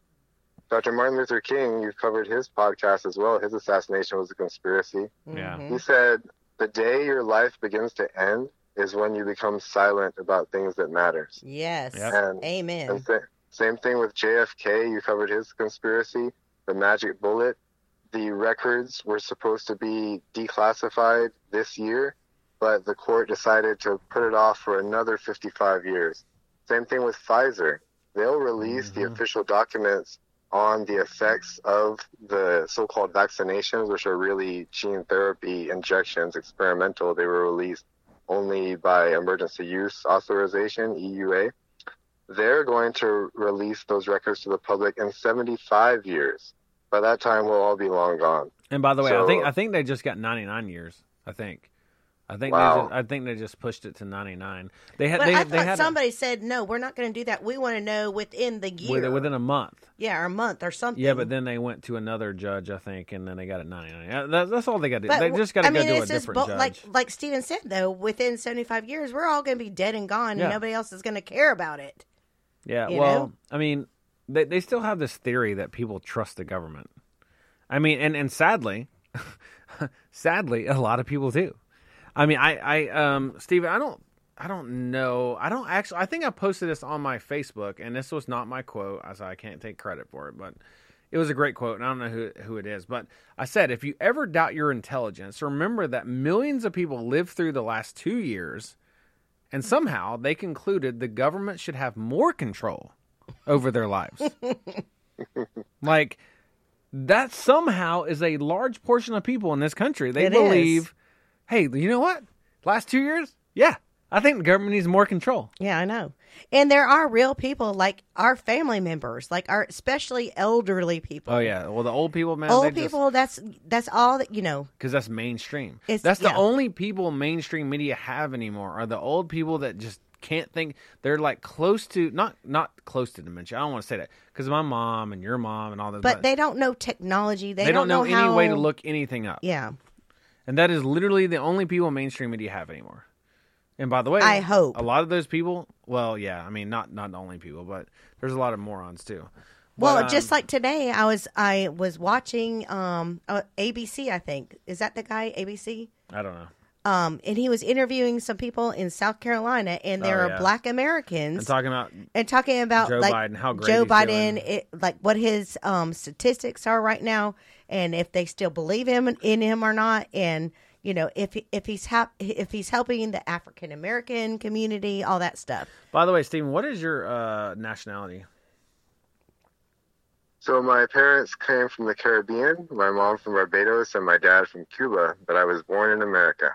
Dr. Martin Luther King, you've covered his podcast as well. His assassination was a conspiracy. Yeah. Mm-hmm. He said, The day your life begins to end is when you become silent about things that matter. Yes. And, Amen. and sa- same thing with JFK. You covered his conspiracy, the magic bullet. The records were supposed to be declassified this year, but the court decided to put it off for another 55 years. Same thing with Pfizer. They'll release the mm-hmm. official documents on the effects of the so-called vaccinations, which are really gene therapy injections, experimental. They were released only by emergency use authorization, EUA. They're going to release those records to the public in 75 years. By that time, we'll all be long gone. And by the way, I think I think they just got 99 years. I think. I think Wow. they just, I think they just pushed it to 99. They had But they, I they thought had somebody said no. We're not going to do that. We want to know within the year, within, within a month. yeah, or a month or something. Yeah, but then they went to another judge, I think, and then they got it 99. That, that's all they got to do. They just got to I go mean, to a different bo- judge. like like Steven said though. Within seventy five years, we're all going to be dead and gone, Yeah. and nobody else is going to care about it. Yeah, you well, know? I mean, they they still have this theory that people trust the government. I mean, and and sadly, sadly, a lot of people do. I mean, I I um Steven, I don't I don't know. I don't actually I think I posted this on my Facebook and this was not my quote, I said, I can't take credit for it, but it was a great quote, and I don't know who who it is, but I said, if you ever doubt your intelligence, remember that millions of people lived through the last 2 years and somehow they concluded the government should have more control over their lives. like that somehow is a large portion of people in this country. They It is. Hey, you know what? Last two years, yeah, I think the government needs more control. Yeah, I know. And there are real people like our family members, like our especially elderly people. Oh yeah, well the old people, man, Old they just- people, that's that's all that you know. because that's mainstream. It's- that's the yeah. only people mainstream media have anymore are the old people that just can't think. They're like close to not not close to dementia. I don't want to say that because my mom and your mom and all that. But they don't know technology. They, they don't know, how, any way to look anything up. Yeah. And that is literally the only people mainstream media have anymore. And by the way, I hope. a lot of those people. Well, yeah, I mean, not not the only people, but there's a lot of morons too. Well, But, um, just like today, I was I was watching um uh, ABC. I think is that the guy ABC. I don't know. Um, and he was interviewing some people in South Carolina, and there Oh, are yeah. Black Americans. And talking about and talking about Joe like Biden, how great Joe Biden, it, like what his um, statistics are right now, and if they still believe him in him or not, and you know if if he's hap- if he's helping the African American community, all that stuff. By the way, Stephen, what is your uh, nationality? So my parents came from the Caribbean, my mom from Barbados, and my dad from Cuba, but I was born in America.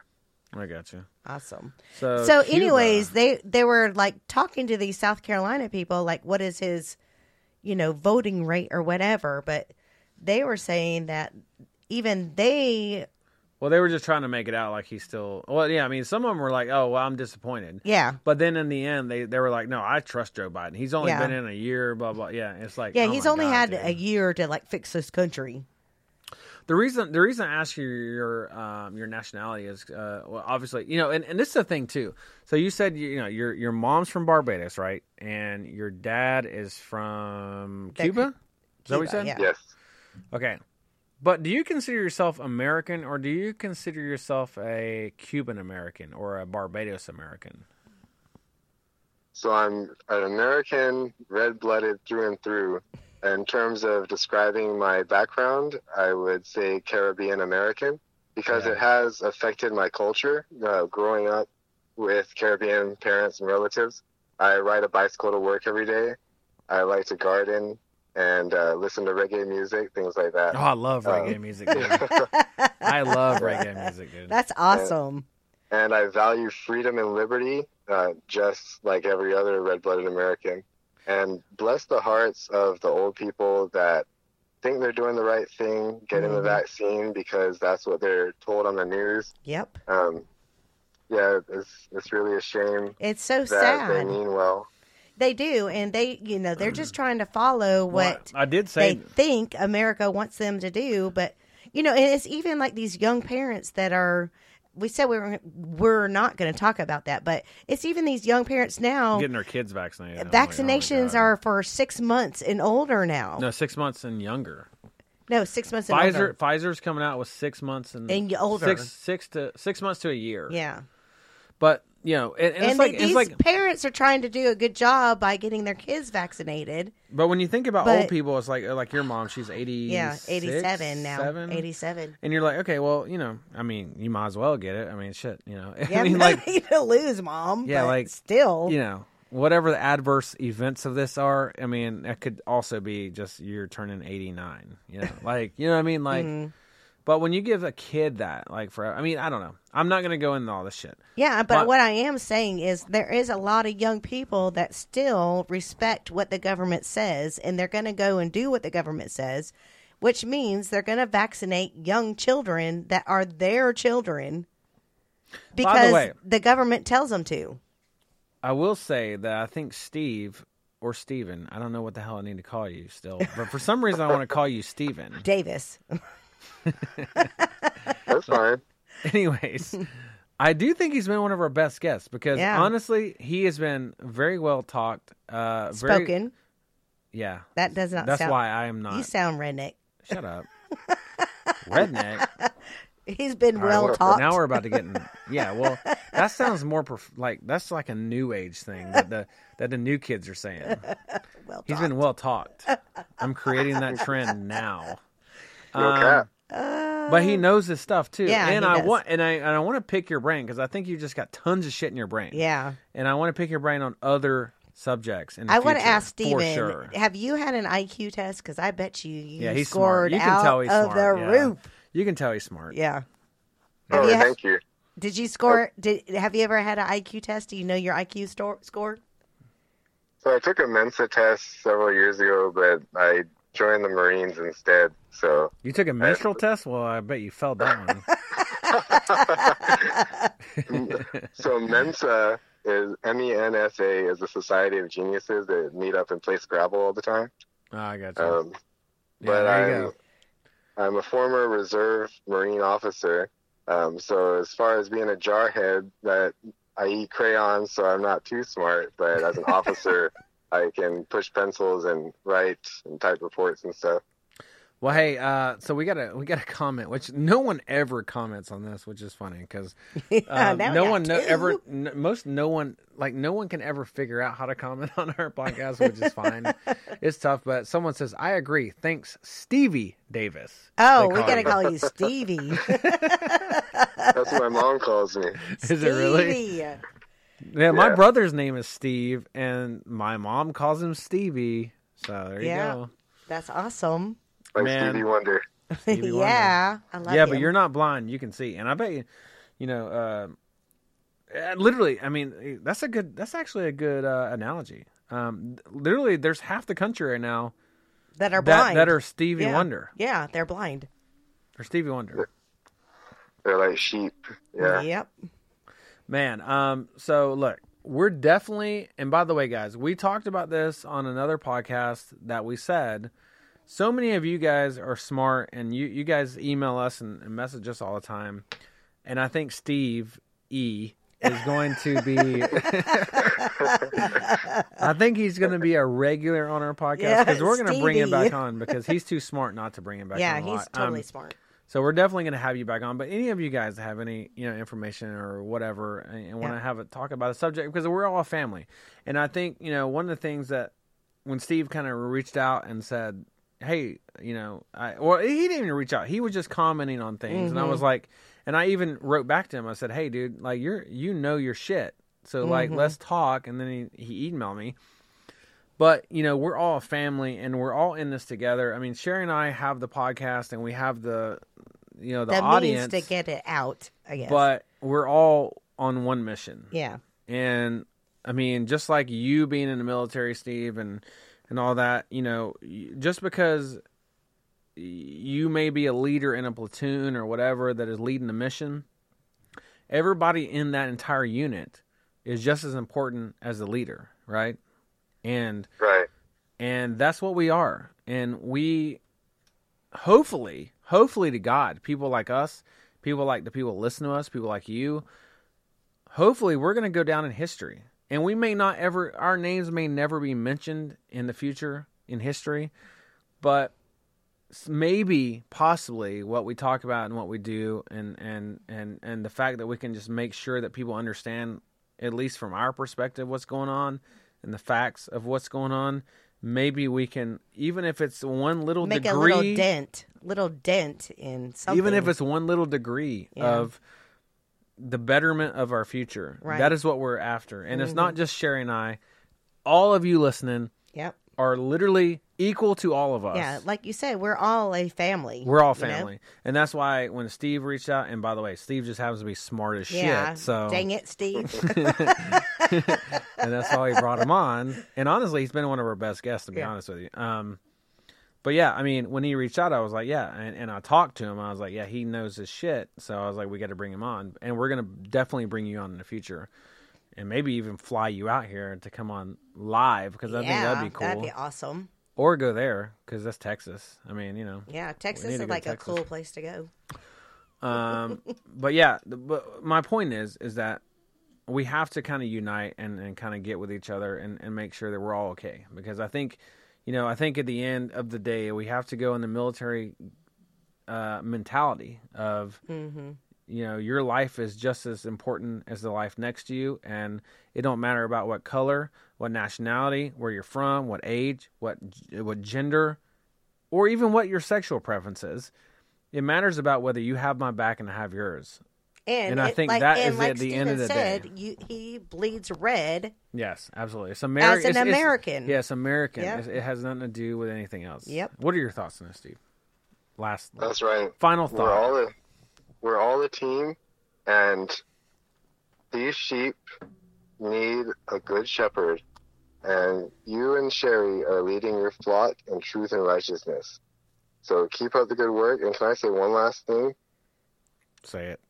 I got you. Awesome. So, so Cuba- anyways, they they were like talking to these South Carolina people, like what is his, you know, voting rate or whatever. But they were saying that even they, Well, they were just trying to make it out like he's still. Well, yeah, I mean, some of them were like, "Oh, well, I'm disappointed." Yeah. But then in the end, they they were like, "No, I trust Joe Biden. He's only Yeah. been in a year." Blah blah. Yeah, it's like, yeah, oh he's my only God, had dude. a year to like fix this country. The reason the reason I ask you your um, your nationality is uh, well, obviously you know, and, and this is the thing too. So you said you, you know your your mom's from Barbados, right? And your dad is from That- Cuba. Is that what you said? yeah. Yes. Okay. But do you consider yourself American or do you consider yourself a Cuban American or a Barbados American? So I'm an American, red-blooded through and through. In terms of describing my background, I would say Caribbean American because Yeah. it has affected my culture. Uh, growing up with Caribbean parents and relatives, I ride a bicycle to work every day. I like to garden and uh, listen to reggae music, things like that. Oh, I love reggae Um, music, dude. I love reggae music, dude. That's awesome. and I value freedom and liberty, uh, just like every other red-blooded American. And bless the hearts of the old people that think they're doing the right thing, getting the Mhm. vaccine because that's what they're told on the news. Yep. Um, yeah, it's it's really a shame It's so that they mean well. They do, and they, you know, they're just trying to follow what I did say they think America wants them to do. But you know, and it's even like these young parents that are. We said we were we're not going to talk about that, but it's even these young parents now. getting their kids vaccinated. I'm like, oh Vaccinations are for six months and older now. no six months and younger. No, six months and Pfizer older. Pfizer's coming out with six months and, And older. Six six to six months to a year. Yeah, But you know, and, and, and, it's like these it's like parents are trying to do a good job by getting their kids vaccinated. But when you think about But- old people, it's like like your mom. She's eighty. Yeah, eighty-seven now. Seven? Eighty-seven. And you're like, okay, well, you know, I mean, you might as well get it. I mean, shit, you know. Yeah, I mean, like to lose, mom. yeah, but like still, you know, whatever the adverse events of this are. I mean, that could also be just you're turning eighty nine. You know, like you know what I mean, like. Mhm. But when you give a kid that, like, for I mean, I don't know. I'm not gonna go into all this shit. Yeah, but what I am saying is there is a lot of young people that still respect what the government says and they're going to go and do what the government says, which means they're going to vaccinate young children that are their children because way- the government tells them to. I will say that I think Steve or Steven, I don't know what the hell I need to call you still, but for some reason I want to call you Steven. Davis. That's fine. Anyways, I do think he's been one of our best guests because Yeah. honestly, he has been very well talked, uh, very, Spoken. Yeah, That does not That's sound why I am not. You sound redneck. Shut up, redneck. He's been All right, well we're- Now we're about to get in. Yeah, well, that sounds more prof- like that's like a new age thing that the that the new kids are saying. well He's been well talked. I'm creating that trend now. No Um, cap. but he knows his stuff too. Yeah, and he I does. want and I and I want to pick your brain because I think you just got tons of shit in your brain. Yeah. and I want to pick your brain on other subjects. In the I want to ask for Steven, sure. have you had an IQ test? Because I bet you you Yeah, he's scored smart. You can out tell he's of smart. the yeah. roof. You can tell he's smart. Yeah. Oh, Have you had- thank you. Did you score? Did have you ever had an IQ test? Do you know your IQ store, score? So I took a Mensa test several years ago, but I joined the Marines instead. So You took a menstrual test? Well, I bet you failed that one. so Mensa is M E N S A is a society of geniuses that meet up and play Scrabble all the time. Oh, I got you. Um, Yeah, but I'm go. I'm a former reserve Marine officer. Um, so as far as being a jarhead, that I eat crayons, so I'm not too smart. But as an officer, I can push pencils and write and type reports and stuff. Well, hey, uh, so we got a we got a comment, which no one ever comments on this, which is funny because Yeah, no one no, two. ever n- most no one like no one can ever figure out how to comment on our podcast, which is fine. it's tough, but someone says I agree. Thanks, Stevie Davis. Oh, we gotta him. call you Stevie. That's what my mom calls me. Is it really? Stevie. Yeah, my Yeah. brother's name is Steve, and my mom calls him Stevie. So there you Yeah. go. That's awesome. Like Man. Stevie Wonder. Stevie Wonder. yeah, I love yeah, him. but you're not blind. You can see, and I bet you, you know, uh, uh, literally, I mean, that's a good. That's actually a good uh, analogy. Um, literally, there's half the country right now that are that, blind. that are Stevie yeah. Wonder. Yeah, they're blind. Or Stevie Wonder. They're like sheep. Yeah. Yep. Man, um, so look, we're definitely, and by the way, guys, we talked about this on another podcast that we said. So many of you guys are smart, and you you guys email us and, and message us all the time. And I think Steve E is going to be. I think he's going to be a regular on our podcast Yeah, because we're going to bring him back on because he's too smart not to bring him back. Yeah, he's totally Um, smart. So we're definitely going to have you back on. But any of you guys have any you know information or whatever and, and want to Yeah. have a talk about a subject because we're all a family, and I think you know one of the things that when Steve kind of reached out and said, "Hey, you know," I, well, he didn't even reach out. He was just commenting on things, and I was like, and I even wrote back to him. I said, "Hey, dude, like you're you know your shit, so like Mhm. let's talk." And then he he emailed me. But you know, we're all a family, and we're all in this together. I mean, Sherry and I have the podcast, and we have the, you know, the, The audience to get it out. I guess. but we're all on one mission. Yeah. And I mean, just like you being in the military, Steve, and and all that, you know, just because you may be a leader in a platoon or whatever that is leading the mission, everybody in that entire unit is just as important as the leader, right? And Right. and that's what we are. And we hopefully, hopefully to God, people like us, people like the people listen to us, people like you, hopefully we're going to go down in history. And we may not ever our names may never be mentioned in the future in history, but maybe possibly what we talk about and what we do and and and and the fact that we can just make sure that people understand at least from our perspective what's going on and the facts of what's going on maybe we can even if it's one little Make degree a little dent, little dent in something. even if it's one little degree Yeah. of the betterment of our future Right. that is what we're after and it's not Mhm. just sherry and i all of you listening Yep. are literally equal to all of us Yeah, like you said, we're all a family. we're all you know? family and that's why when steve reached out and by the way steve just happens to be smart as Yeah. shit so dang it, Steve. and that's why we brought him on. And honestly, he's been one of our best guests, to be Yeah. honest with you. Um, but yeah, I mean, when he reached out, I was like, yeah, and, and I talked to him. I was like, yeah, he knows his shit. So I was like, we got to bring him on, and we're gonna definitely bring you on in the future, and maybe even fly you out here to come on live because I think that'd be cool. That'd be awesome. Or go there because that's Texas. I mean, you know. Yeah, Texas is like a Texas. cool place to go. Um, but yeah, but my point is, is that we have to kind of unite and, and kind of get with each other and, and make sure that we're all okay. Because I think, you know, I think at the end of the day, we have to go in the military uh, mentality of, Mm-hmm. you know, your life is just as important as the life next to you, and it don't matter about what color, what nationality, where you're from, what age, what what gender, or even what your sexual preference is. It matters about whether you have my back and I have yours. And, And I think like, that and is like at the Steven end of the said, day. You, he bleeds red. Yes, absolutely. It's As an it's- it's- American. yes, American. Yeah. It's- It has nothing to do with anything else. Yep. What are your thoughts on this, Steve? Last. That's right. Final We're thought. all a, we're all a team, and these sheep need a good shepherd. And you and Sherry are leading your flock in truth and righteousness. So keep up the good work. And can I say one last thing? Say it.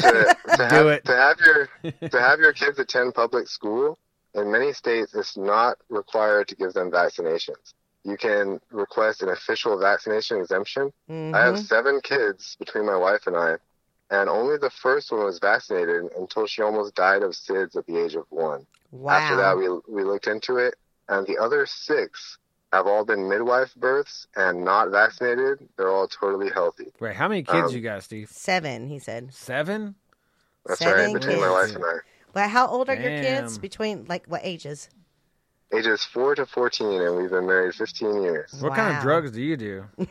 to, to Do have, it. To have your to have your kids attend public school in many states, it's not required to give them vaccinations. You can request an official vaccination exemption. I have Mhm. seven kids between my wife and I, and only the first one was vaccinated until she almost died of SIDS at the age of one. Wow. After that, we we looked into it, and the other six have all been midwife births and not vaccinated. They're all totally healthy. Wait, how many kids Um, you got, Steve? Seven, he said. Seven? That's Seven right, between my wife and I. Well, how old are your kids? Between like what ages? Ages four to fourteen, and we've been married fifteen years. What kind of drugs do you do?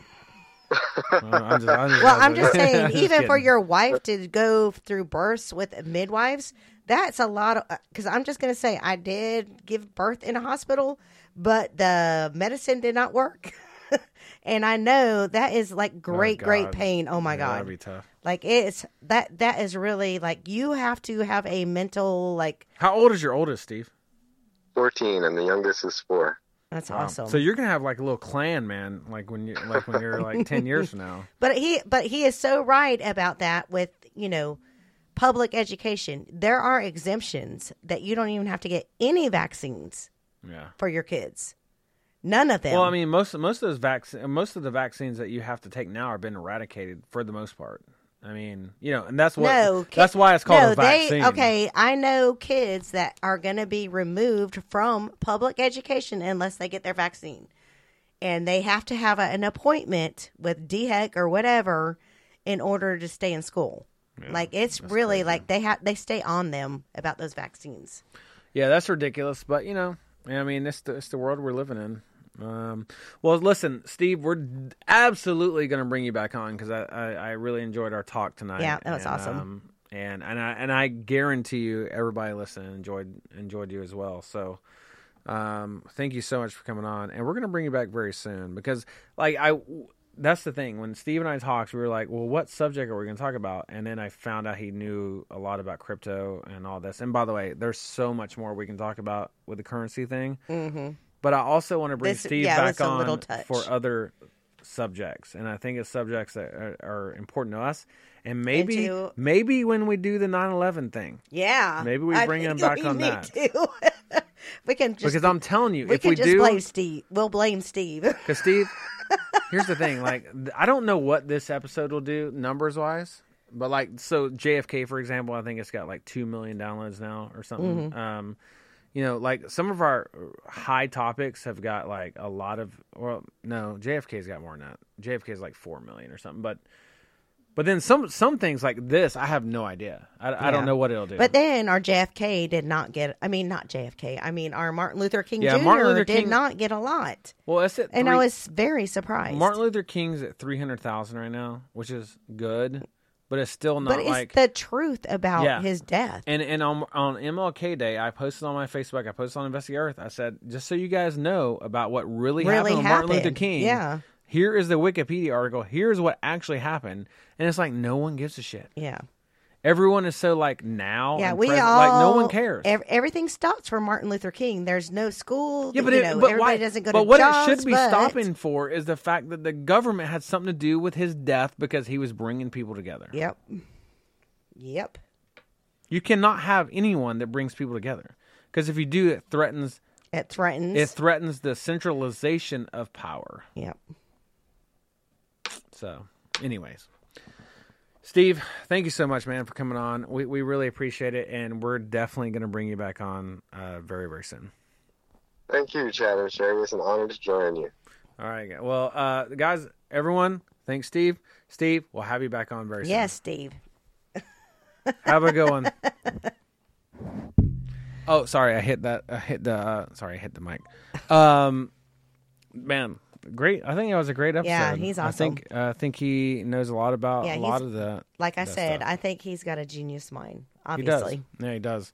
Well, I'm just, I'm just Well, I'm just messing. saying, Just even for your wife to go through births with midwives, that's a lot of. Because uh, I'm just going to say, I did give birth in a hospital, but the medicine did not work. and I know that is like oh, great, great pain. Oh my Yeah, god, that'd be tough. Like it's that that is really like you have to have a mental like. How old is your oldest, Steve? 14, and the youngest is four. That's Wow. awesome. So you're gonna have like a little clan, man. Like when you like when you're like ten years from now. But he but he is so right about that with, you know, public education. There are exemptions that you don't even have to get any vaccines Yeah. for your kids. None of them. Well, I mean, most most of those vac- most of the vaccines that you have to take now are been eradicated for the most part. I mean, you know, and that's what no, ki- that's why it's called no, a vaccine. They, okay, I know kids that are going to be removed from public education unless they get their vaccine, and they have to have a, an appointment with DHEC or whatever in order to stay in school. like it's really like they have they stay on them about those vaccines. Yeah, that's ridiculous. But you know, I mean, it's the, it's the world we're living in. Um, well, listen, Steve, we're absolutely going to bring you back on because I, I, I really enjoyed our talk tonight. Yeah, that was And, awesome. Um, and and I and I guarantee you, everybody listening enjoyed enjoyed you as well. So, um, thank you so much for coming on, and we're going to bring you back very soon because, like, I. That's the thing. When Steve and I talked, we were like, "Well, what subject are we going to talk about?" And then I found out he knew a lot about crypto and all this. And by the way, there's so much more we can talk about with the currency thing. Mm-hmm. But I also want to bring This- Steve yeah, back it's a little on for other subjects, and I think it's subjects that are, are important to us. And maybe, maybe when we do the 9/11 thing, Yeah, Maybe we bring him back on that. we can just because I'm telling you, we if we just do, blame Steve. We'll blame Steve. because Steve, here's the thing: like, I don't know what this episode will do numbers wise, but like, so JFK, for example, I think it's got like two million downloads now or something. Mhm. Um, you know, like some of our high topics have got like a lot of. Well, no, JFK's got more than that. JFK's like four million or something, but. But then some some things like this, I have no idea. I, I don't know what it'll do. But then our JFK did not get. I mean, not JFK. I mean, our Martin Luther King Yeah, Jr. Martin Luther did King- not get a lot, well, it's at and I was very surprised. Martin Luther King's at three hundred thousand right now, which is good, but it's still not but it's like the truth about Yeah. his death. And and on on MLK Day, I posted on my Facebook, I posted on Investigate Earth. I said, just so you guys know about what really, Really happened with Martin Luther. King. Yeah. Here is the Wikipedia article. Here's what actually happened, and it's like no one gives a shit. Yeah. Everyone is so like now. Yeah, we present, all like no one cares. ev- everything stops for Martin Luther King. There's no school. Yeah, but, you it, know, but everybody why, doesn't go but to what jobs, it should be but- stopping for is the fact that the government had something to do with his death because he was bringing people together. Yep. Yep. You cannot have anyone that brings people together because if you do, it threatens. It threatens. It threatens the centralization of power. Yep. So, anyways, Steve, thank you so much, man, for coming on. We we really appreciate it, and we're definitely going to bring you back on uh, very very soon. Thank you, Chad and Sherry. It's an honor to join you. All right, well, uh, guys, everyone, thanks, Steve. Steve, we'll have you back on very soon. Yes, Steve. Have a good one. Oh, sorry, I hit that. I hit the. Uh, sorry, I hit the mic. Um, man, great. I think it was a great episode. Yeah, he's awesome. I think. uh, I think he knows a lot about Yeah, a lot of the. Like I said, stuff. I think he's got a genius mind. He does. Obviously. Yeah, he does.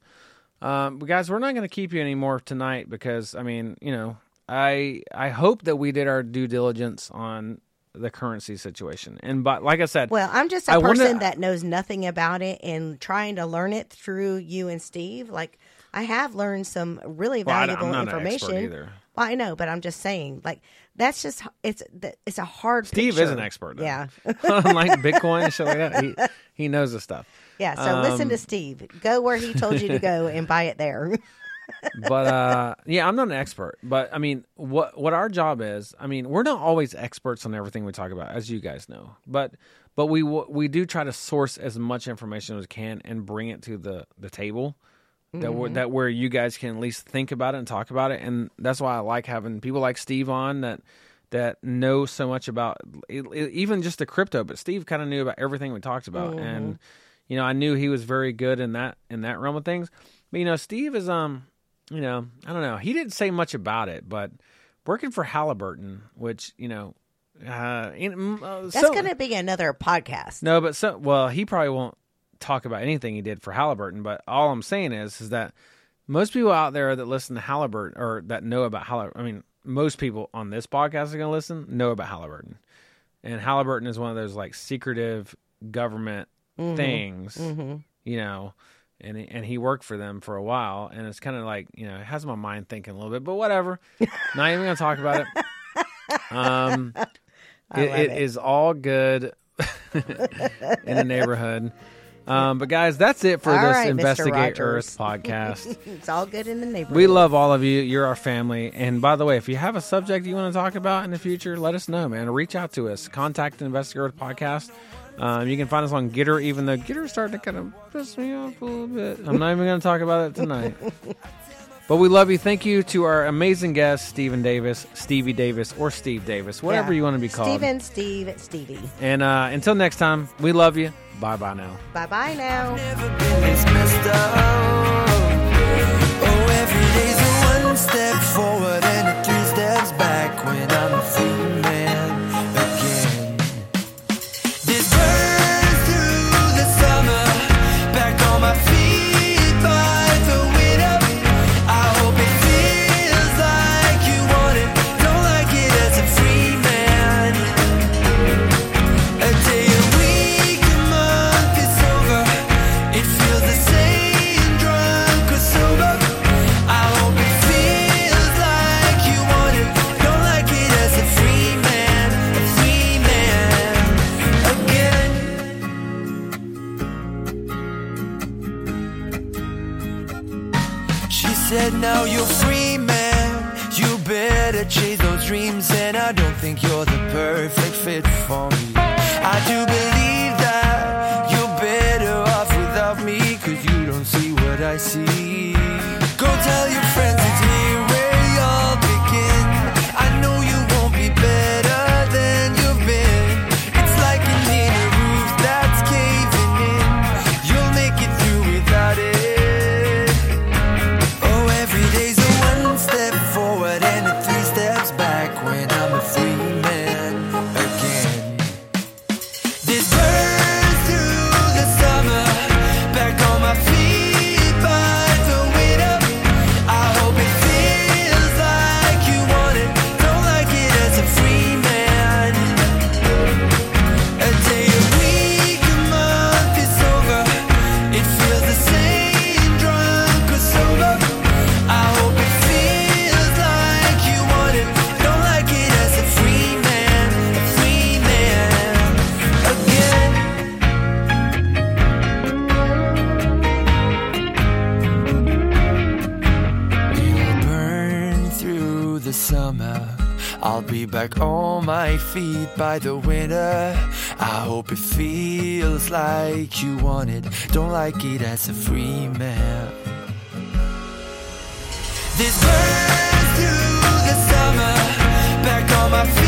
Um, guys, we're not going to keep you anymore tonight because I mean, you know, I I hope that we did our due diligence on the currency situation, and but like I said, Well, I'm just a I wanna- person that knows nothing about it and trying to learn it through you and Steve. Like I have learned some really Well, I valuable not an information. Well, I know, but I'm just saying, like that's just it's it's a hard. Steve picture. is an expert. Though. Yeah. Unlike Bitcoin and shit like that, he he knows the stuff. Yeah. So listen Um, to Steve. Go where he told you to go and buy it there. but uh yeah i'm not an expert but i mean what what our job is i mean we're not always experts on everything we talk about as you guys know but but we we do try to source as much information as we can and bring it to the the table that we Mhm. that where you guys can at least think about it and talk about it and that's why i like having people like steve on that that know so much about e- e- even just the crypto but steve kind of knew about everything we talked about Mhm. and you know i knew he was very good in that in that realm of things but you know steve is um you know i don't know he didn't say much about it but working for halliburton which you know uh, in, uh, That's so- going to be another podcast. no, but so well, he probably won't talk about anything he did for Halliburton. But all I'm saying is, is that most people out there that listen to Halliburton or that know about Halliburton, I mean, most people on this podcast are going to listen know about Halliburton, and Halliburton is one of those like secretive government Mhm. things, Mhm. you know. And he, and he worked for them for a while, and it's kind of like you know it has my mind thinking a little bit, but whatever. Not even going to talk about it. Um, it, it it. is all good in the neighborhood. Um, but guys, that's it for All this right, Investigate Earth podcast. it's all good in the neighborhood. we love all of you. You're our family. And by the way, if you have a subject you want to talk about in the future, let us know, man. Reach out to us. Contact Investigate Earth podcast. Um, you can find us on Gettr, even though Gettr's starting to kind of piss me off a little bit. I'm not even going to talk about it tonight. But we love you. Thank you to our amazing guest, Stephen Davis, Stevie Davis, or Steve Davis, whatever Yeah. you want to be called. Steven, Steve, Stevie. And uh, until next time, we love you. Bye bye now. Bye bye now. Oh, every day's a one step forward and a three steps back when I'm Now you're free, man. You better chase those dreams, and I don't think you're the perfect fit for me. I do believe that you're better off without me, cause you don't see what I see. My feet by the winter. I hope it feels like you want it, don't like it as a free man. This burns through the summer, back on my feet